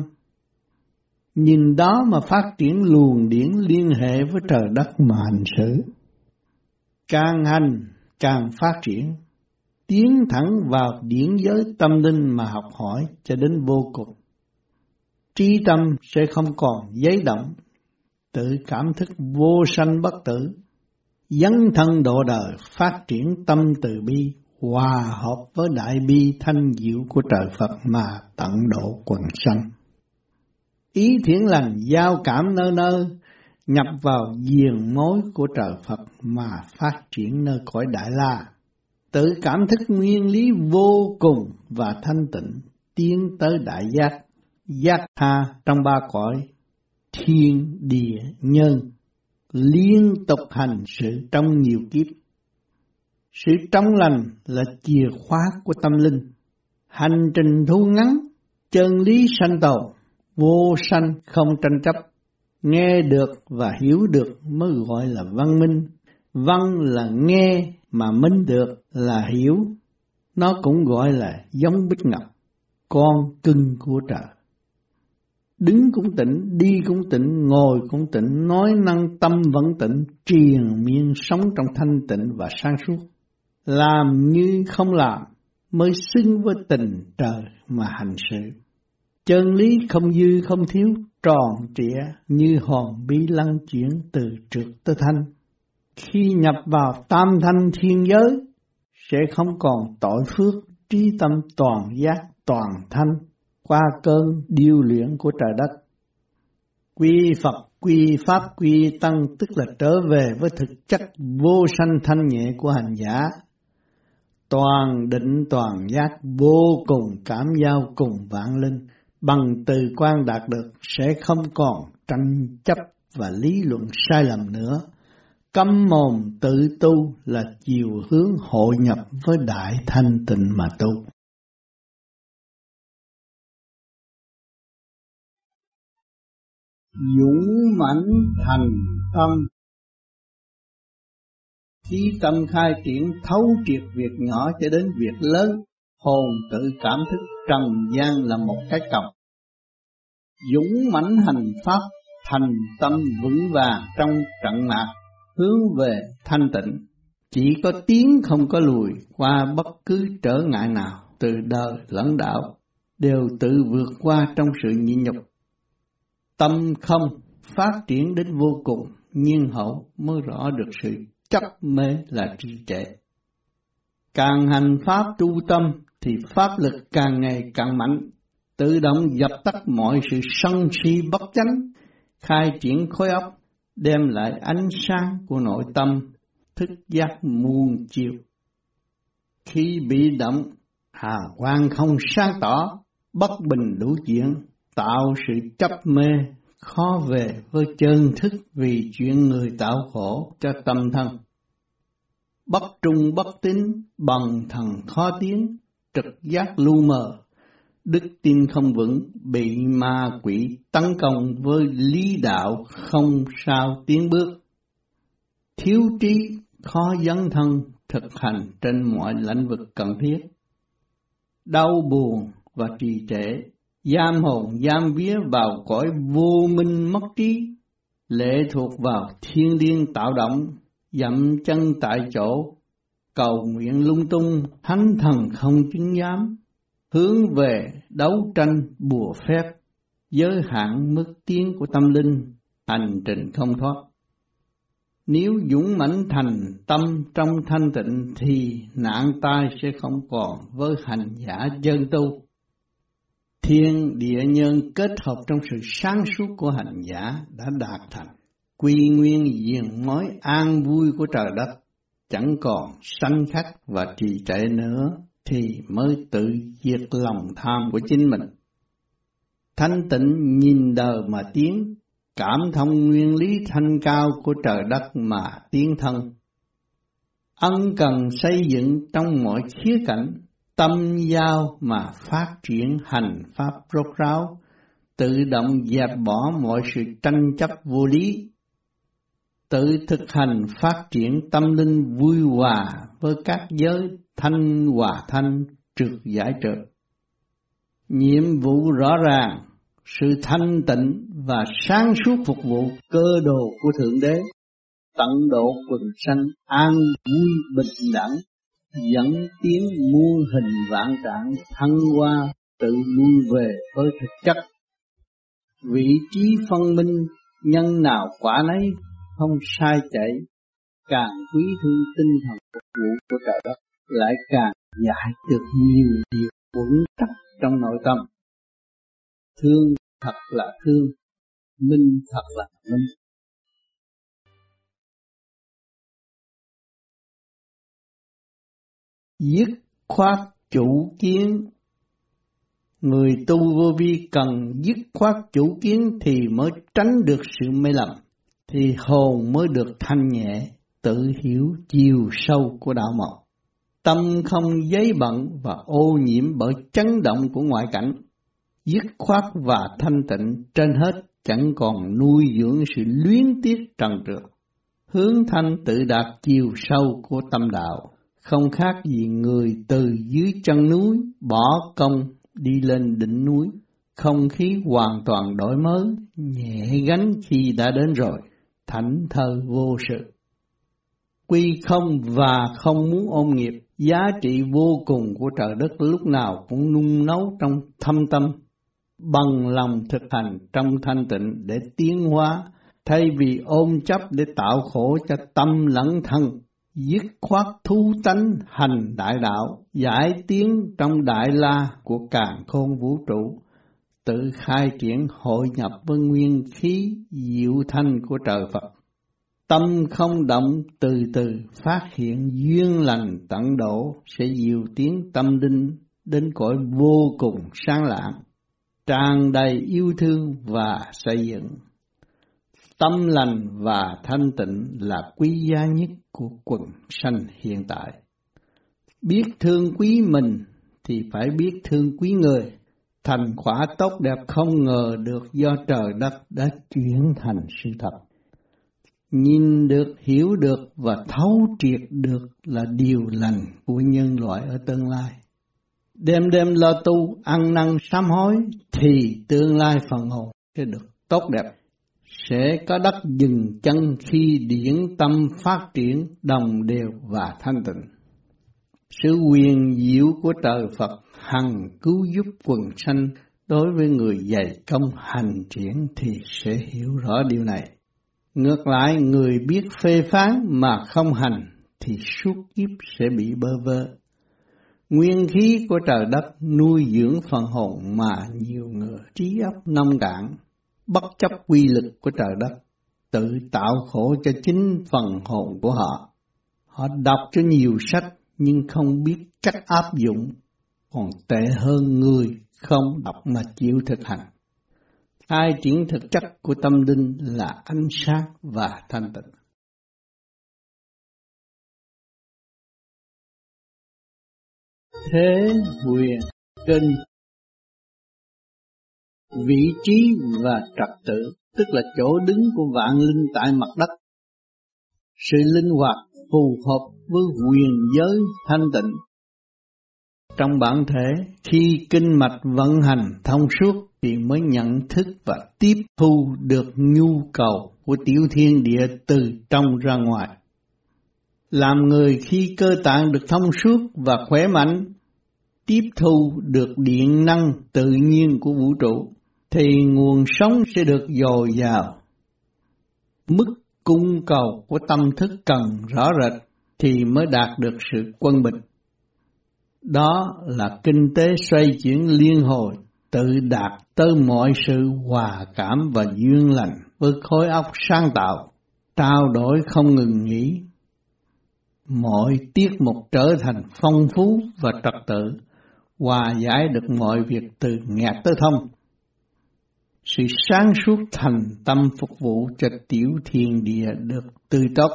[SPEAKER 1] Nhìn đó mà phát triển luồng điển liên hệ với trời đất mà hành xử. Càng hành, càng phát triển, tiến thẳng vào điển giới tâm linh mà học hỏi cho đến vô cùng trí tâm sẽ không còn giấy động, tự cảm thức vô sanh bất tử, dấn thân độ đời, phát triển tâm từ bi, hòa hợp với đại bi thanh diệu của trời Phật mà tận độ quần sanh. Ý thiện lành giao cảm nơi nơi, nhập vào diền mối của trời Phật mà phát triển nơi cõi Đại La. Tự cảm thức nguyên lý vô cùng và thanh tịnh, tiến tới đại giác giác tha trong ba cõi, thiên, địa, nhân, liên tục hành sự trong nhiều kiếp. Sự trong lành là chìa khóa của tâm linh. Hành trình thu ngắn, chân lý sanh tàu vô sanh không tranh chấp. Nghe được và hiểu được mới gọi là văn minh. Văn là nghe mà minh được là hiểu. Nó cũng gọi là giống bích ngọc, con cưng của trời. Đứng cũng tịnh, đi cũng tịnh, ngồi cũng tịnh, nói năng tâm vẫn tịnh, triền miên sống trong thanh tịnh và sáng suốt. Làm như không làm, mới xứng với tình trời mà hành sự. Chân lý không dư không thiếu, tròn trịa như hòn bí lăng chuyển từ trượt tới thanh. Khi nhập vào tam thanh thiên giới, sẽ không còn tội phước trí tâm toàn giác toàn thanh qua cơn điêu luyện của trời đất. Quy Phật, quy Pháp, quy Tăng tức là trở về với thực chất vô sanh thanh nhẹ của hành giả. Toàn định toàn giác vô cùng cảm giao cùng vạn linh, bằng từ quan đạt được sẽ không còn tranh chấp và lý luận sai lầm nữa. Cấm mồm tự tu là chiều hướng hội nhập với đại thanh tịnh mà tu.
[SPEAKER 2] Dũng mãnh thành tâm. Trí tâm khai triển, thấu triệt việc nhỏ cho đến việc lớn, hồn tự cảm thức trần gian là một cái cọc. Dũng mãnh hành pháp, thành tâm vững vàng trong trận mạc, hướng về thanh tịnh. Chỉ có tiến không có lùi qua bất cứ trở ngại nào từ đời lẫn đạo, đều tự vượt qua trong sự nhịn nhục. Tâm không phát triển đến vô cùng, nhiên hậu mới rõ được sự chấp mê là trì trệ. Càng hành pháp tu tâm thì pháp lực càng ngày càng mạnh, tự động dập tắt mọi sự sân si bất chánh, khai triển khối óc, đem lại ánh sáng của nội tâm, thức giác muôn chiều. Khi bị động, hà quang không sáng tỏ, bất bình đủ chuyện, tạo sự chấp mê, khó về với chân thức vì chuyện người tạo khổ cho tâm thân.
[SPEAKER 1] bất trung bất tín, bằng thần khó tiến, trực giác lu mờ, đức tin không vững, bị ma quỷ tấn công với lý đạo không sao tiến bước. Thiếu trí, khó dấn thân, thực hành trên mọi lĩnh vực cần thiết. Đau buồn và trì trệ, giam hồn giam vía vào cõi vô minh mất trí, lệ thuộc vào thiên điên tạo động, dậm chân tại chỗ, cầu nguyện lung tung, thánh thần không chứng giám, hướng về đấu tranh bùa phép, giới hạn mức tiến của tâm linh, hành trình không thoát. Nếu dũng mãnh thành tâm trong thanh tịnh thì nạn tai sẽ không còn với hành giả chân tu. Thiên địa nhân kết hợp trong sự sáng suốt của hành giả đã đạt thành quy nguyên diện mối an vui của trời đất chẳng còn sanh khắc và trì trệ nữa thì mới tự diệt lòng tham của chính mình. Thanh tịnh nhìn đời mà tiến, cảm thông nguyên lý thanh cao của trời đất mà tiến thân. Ân cần xây dựng trong mọi khía cạnh, tâm giao mà phát triển hành pháp rốt ráo, tự động dẹp bỏ mọi sự tranh chấp vô lý, tự thực hành phát triển tâm linh vui hòa với các giới thanh hòa thanh trượt giải trượt. Nhiệm vụ rõ ràng, sự thanh tịnh và sáng suốt phục vụ cơ đồ của Thượng Đế, tận độ quần sanh an vui bình đẳng, dẫn tiến muôn hình vạn trạng thăng hoa tự lui về với thực chất. Vị trí phân minh nhân nào quả nấy không sai chạy, càng quý thương tinh thần phục vụ của trời đất, lại càng giải được nhiều điều vững chắc trong nội tâm. Thương thật là thương, minh thật là minh. Dứt khoát chủ kiến Người tu vô vi cần dứt khoát chủ kiến thì mới tránh được sự mê lầm thì hồn mới được thanh nhẹ, tự hiểu chiều sâu của đạo mộc. Tâm không giấy bận và ô nhiễm bởi chấn động của ngoại cảnh, dứt khoát và thanh tịnh trên hết chẳng còn nuôi dưỡng sự luyến tiếc trần trượt. Hướng thanh tự đạt chiều sâu của tâm đạo, không khác gì người từ dưới chân núi bỏ công đi lên đỉnh núi. Không khí hoàn toàn đổi mới, nhẹ gánh khi đã đến rồi thảnh thơ vô sự. Quy không và không muốn ôm nghiệp, giá trị vô cùng của trời đất lúc nào cũng nung nấu trong thâm tâm, bằng lòng thực hành trong thanh tịnh để tiến hóa, thay vì ôm chấp để tạo khổ cho tâm lẫn thân, dứt khoát thu tánh hành đại đạo, giải tiến trong đại la của càn khôn vũ trụ, tự khai triển hội nhập với nguyên khí diệu thanh của trời Phật. Tâm không động từ từ phát hiện duyên lành tận độ sẽ diệu tiến tâm linh đến cõi vô cùng sáng lạng, tràn đầy yêu thương và xây dựng. Tâm lành và thanh tịnh là quý giá nhất của quần sanh hiện tại. Biết thương quý mình thì phải biết thương quý người. Thành quả tốt đẹp không ngờ được do trời đất đã chuyển thành sự thật. Nhìn được, hiểu được và thấu triệt được là điều lành của nhân loại ở tương lai. Đêm đêm lo tu, ăn năn sám hối thì tương lai phần hồn sẽ được tốt đẹp. Sẽ có đất dừng chân khi điển tâm phát triển đồng đều và thanh tịnh. Sự quyền diệu của trời Phật hằng cứu giúp quần sanh đối với người dày công hành triển thì sẽ hiểu rõ điều này. Ngược lại, người biết phê phán mà không hành thì suốt kiếp sẽ bị bơ vơ. Nguyên khí của trời đất nuôi dưỡng phần hồn mà nhiều người trí óc nông cạn, bất chấp quy lực của trời đất, tự tạo khổ cho chính phần hồn của họ. Họ đọc cho nhiều sách nhưng không biết cách áp dụng, còn tệ hơn người không đọc mà chịu thực hành. Hai triển thực chất của tâm linh là ánh sáng và thanh tịnh. thế huyền kinh vị trí và trật tự tức là chỗ đứng của vạn linh tại mặt đất. Sự linh hoạt phù hợp với quyền giới thanh tịnh. Trong bản thể khi kinh mạch vận hành thông suốt thì mới nhận thức và tiếp thu được nhu cầu của tiểu thiên địa từ trong ra ngoài. Làm người khi cơ tạng được thông suốt và khỏe mạnh, tiếp thu được điện năng tự nhiên của vũ trụ, thì nguồn sống sẽ được dồi dào. Mức cung cầu của tâm thức cần rõ rệt thì mới đạt được sự quân bình. Đó là kinh tế xoay chuyển liên hồi tự đạt tới mọi sự hòa cảm và duyên lành với khối óc sáng tạo, trao đổi không ngừng nghỉ. Mọi tiết mục trở thành phong phú và trật tự, hòa giải được mọi việc từ nghẹt tới thông. Sự sáng suốt thành tâm phục vụ cho tiểu thiên địa được tươi tốt,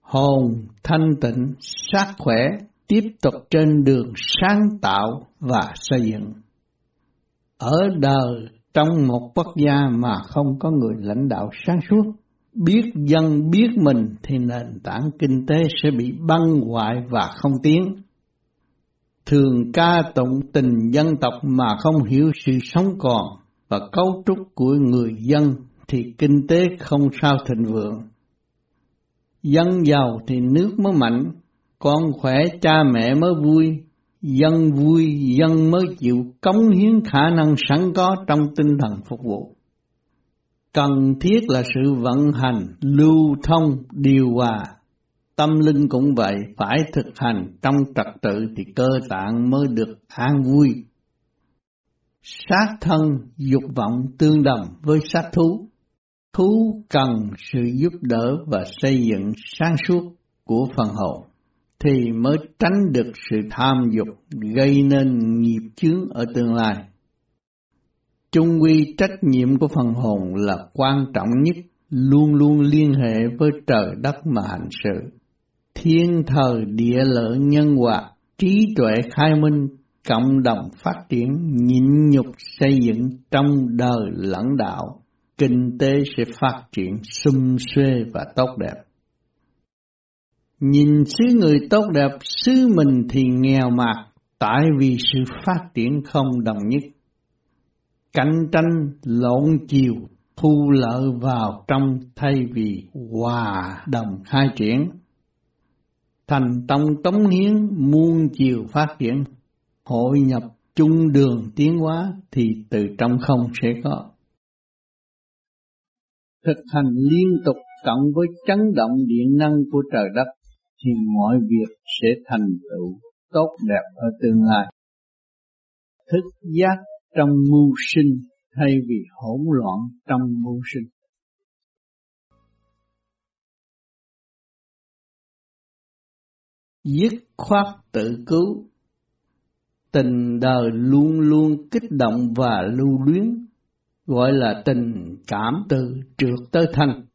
[SPEAKER 1] hồn thanh tịnh, sát khỏe, tiếp tục trên đường sáng tạo và xây dựng ở đời trong một quốc gia mà không có người lãnh đạo sáng suốt, biết dân biết mình thì nền tảng kinh tế sẽ bị băng hoại và không tiến. Thường ca tụng tình dân tộc mà không hiểu sự sống còn và cấu trúc của người dân thì kinh tế không sao thịnh vượng. Dân giàu thì nước mới mạnh, con khỏe cha mẹ mới vui, dân vui dân mới chịu cống hiến khả năng sẵn có trong tinh thần phục vụ. Cần thiết là sự vận hành, lưu thông, điều hòa. Tâm linh cũng vậy, phải thực hành trong trật tự thì cơ tạng mới được an vui. Sát thân, dục vọng tương đồng với sát thú. Thú cần sự giúp đỡ và xây dựng sáng suốt của phần hồn thì mới tránh được sự tham dục gây nên nghiệp chướng ở tương lai. Trung quy trách nhiệm của phần hồn là quan trọng nhất, luôn luôn liên hệ với trời đất mà hành sự. Thiên thời địa lợi nhân hòa, trí tuệ khai minh, cộng đồng phát triển, nhịn nhục xây dựng trong đời lẫn đạo, kinh tế sẽ phát triển sung xuê và tốt đẹp. Nhìn xứ người tốt đẹp, xứ mình thì nghèo mạt, tại vì sự phát triển không đồng nhất. Cạnh tranh lộn chiều, thu lợi vào trong thay vì hòa đồng khai triển. Thành tông tống hiến muôn chiều phát triển, hội nhập chung đường tiến hóa thì từ trong không sẽ có. Thực hành liên tục cộng với chấn động điện năng của trời đất thì mọi việc sẽ thành tựu tốt đẹp ở tương lai. Thức giác trong mưu sinh thay vì hỗn loạn trong mưu sinh. Dứt khoát tự cứu Tình đời luôn luôn kích động và lưu luyến, gọi là tình cảm từ trượt tới thành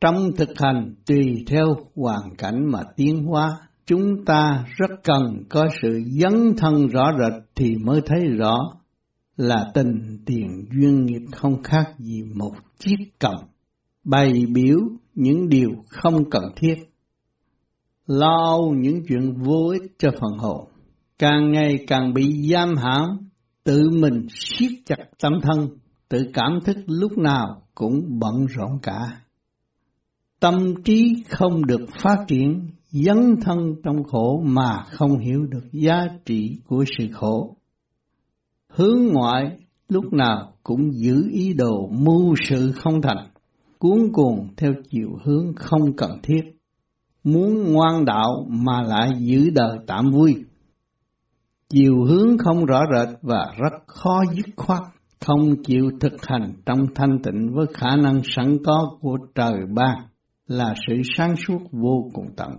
[SPEAKER 1] Trong thực hành tùy theo hoàn cảnh mà tiến hóa, chúng ta rất cần có sự dấn thân rõ rệt thì mới thấy rõ là tình tiền duyên nghiệp không khác gì một chiếc cầm, bày biểu những điều không cần thiết, lo những chuyện vô ích cho phần hồn, càng ngày càng bị giam hãm, tự mình siết chặt tâm thân, tự cảm thức lúc nào cũng bận rộn cả tâm trí không được phát triển dấn thân trong khổ mà không hiểu được giá trị của sự khổ. Hướng ngoại lúc nào cũng giữ ý đồ mưu sự không thành, cuốn cuồng theo chiều hướng không cần thiết, muốn ngoan đạo mà lại giữ đời tạm vui. Chiều hướng không rõ rệt và rất khó dứt khoát, không chịu thực hành trong thanh tịnh với khả năng sẵn có của trời ban là sự sáng suốt vô cùng tận.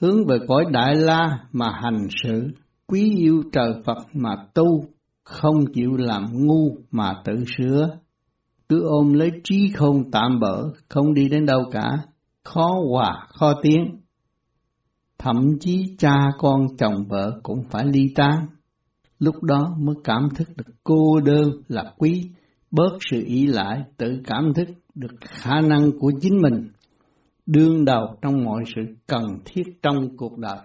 [SPEAKER 1] Hướng về cõi Đại La mà hành sự, quý yêu trời Phật mà tu, không chịu làm ngu mà tự sửa, cứ ôm lấy trí không tạm bỡ, không đi đến đâu cả, khó hòa, khó tiến thậm chí cha con chồng vợ cũng phải ly tán. Lúc đó mới cảm thức được cô đơn là quý, bớt sự ý lại, tự cảm thức được khả năng của chính mình, đương đầu trong mọi sự cần thiết trong cuộc đời.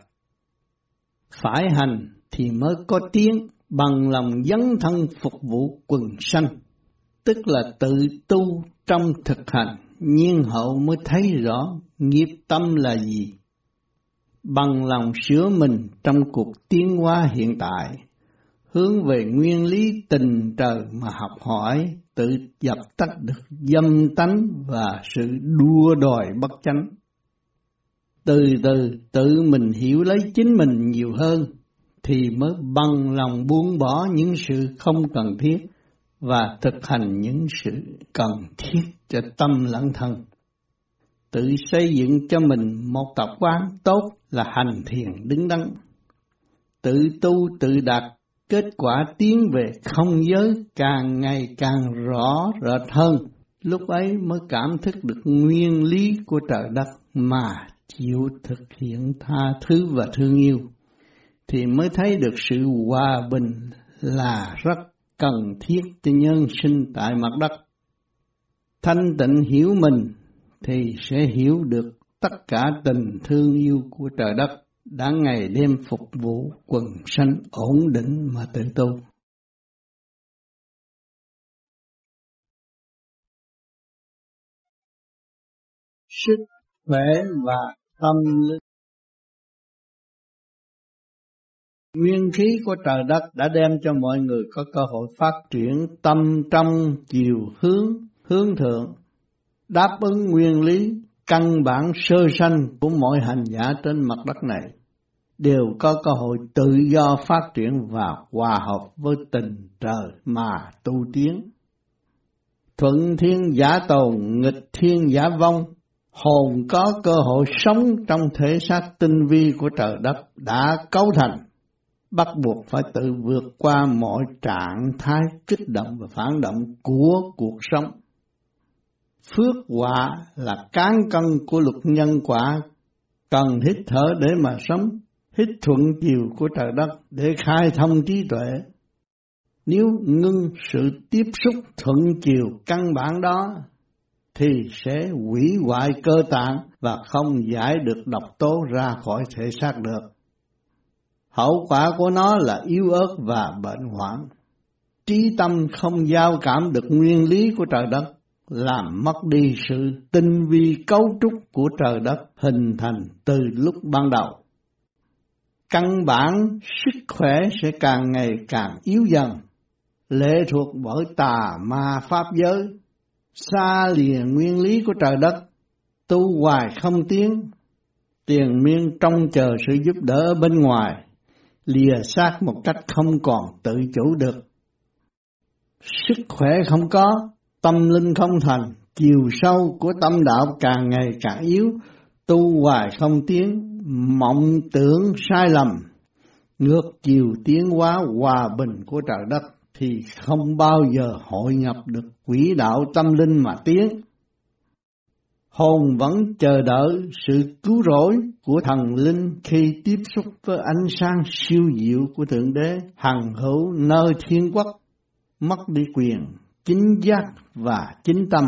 [SPEAKER 1] Phải hành thì mới có tiếng bằng lòng dấn thân phục vụ quần sanh, tức là tự tu trong thực hành, nhiên hậu mới thấy rõ nghiệp tâm là gì. Bằng lòng sửa mình trong cuộc tiến hóa hiện tại, hướng về nguyên lý tình trời mà học hỏi, tự dập tắt được dâm tánh và sự đua đòi bất chánh. Từ từ tự mình hiểu lấy chính mình nhiều hơn, thì mới bằng lòng buông bỏ những sự không cần thiết và thực hành những sự cần thiết cho tâm lẫn thân. Tự xây dựng cho mình một tập quán tốt là hành thiền đứng đắn. Tự tu tự đạt, kết quả tiến về không giới càng ngày càng rõ rệt hơn. Lúc ấy mới cảm thức được nguyên lý của trời đất mà chịu thực hiện tha thứ và thương yêu, thì mới thấy được sự hòa bình là rất cần thiết cho nhân sinh tại mặt đất. Thanh tịnh hiểu mình thì sẽ hiểu được tất cả tình thương yêu của trời đất đã ngày đêm phục vụ quần sanh ổn định mà tự tu.
[SPEAKER 2] Sức khỏe và tâm linh Nguyên khí của trời đất đã đem cho mọi người có cơ hội phát triển tâm trong chiều hướng, hướng thượng, đáp ứng nguyên lý căn bản sơ sanh của mọi hành giả trên mặt đất này đều có cơ hội tự do phát triển và hòa hợp với tình trời mà tu tiến. Thuận thiên giả tồn, nghịch thiên giả vong, hồn có cơ hội sống trong thể xác tinh vi của trời đất đã cấu thành bắt buộc phải tự vượt qua mọi trạng thái kích động và phản động của cuộc sống. Phước quả là cán cân của luật nhân quả, cần hít thở để mà sống, hít thuận chiều của trời đất để khai thông trí tuệ. Nếu ngưng sự tiếp xúc thuận chiều căn bản đó, thì sẽ hủy hoại cơ tạng và không giải được độc tố ra khỏi thể xác được. Hậu quả của nó là yếu ớt và bệnh hoạn. Trí tâm không giao cảm được nguyên lý của trời đất, làm mất đi sự tinh vi cấu trúc của trời đất hình thành từ lúc ban đầu. Căn bản sức khỏe sẽ càng ngày càng yếu dần, lệ thuộc bởi tà ma pháp giới, xa lìa nguyên lý của trời đất, tu hoài không tiến, tiền miên trông chờ sự giúp đỡ bên ngoài, lìa xác một cách không còn tự chủ được. Sức khỏe không có, tâm linh không thành, chiều sâu của tâm đạo càng ngày càng yếu, tu hoài không tiến, mộng tưởng sai lầm, ngược chiều tiến hóa hòa bình của trời đất thì không bao giờ hội nhập được quỹ đạo tâm linh mà tiến. Hồn vẫn chờ đợi sự cứu rỗi của thần linh khi tiếp xúc với ánh sáng siêu diệu của Thượng Đế hằng hữu nơi thiên quốc, mất đi quyền, chính giác và chính tâm.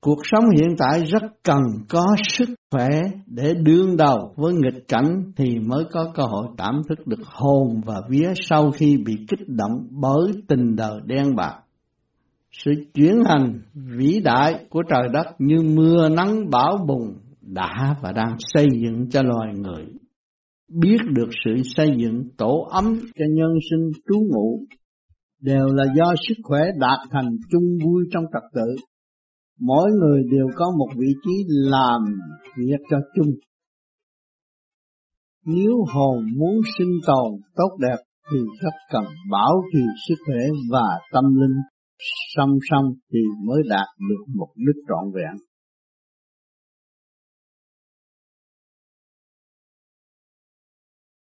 [SPEAKER 2] Cuộc sống hiện tại rất cần có sức khỏe để đương đầu với nghịch cảnh thì mới có cơ hội cảm thức được hồn và vía sau khi bị kích động bởi tình đời đen bạc sự chuyển hành vĩ đại của trời đất như mưa nắng bão bùng đã và đang xây dựng cho loài người. Biết được sự xây dựng tổ ấm cho nhân sinh trú ngụ đều là do sức khỏe đạt thành chung vui trong trật tự. Mỗi người đều có một vị trí làm việc cho chung. Nếu hồn muốn sinh tồn tốt đẹp thì rất cần bảo trì sức khỏe và tâm linh, song song thì mới đạt được một đích trọn vẹn.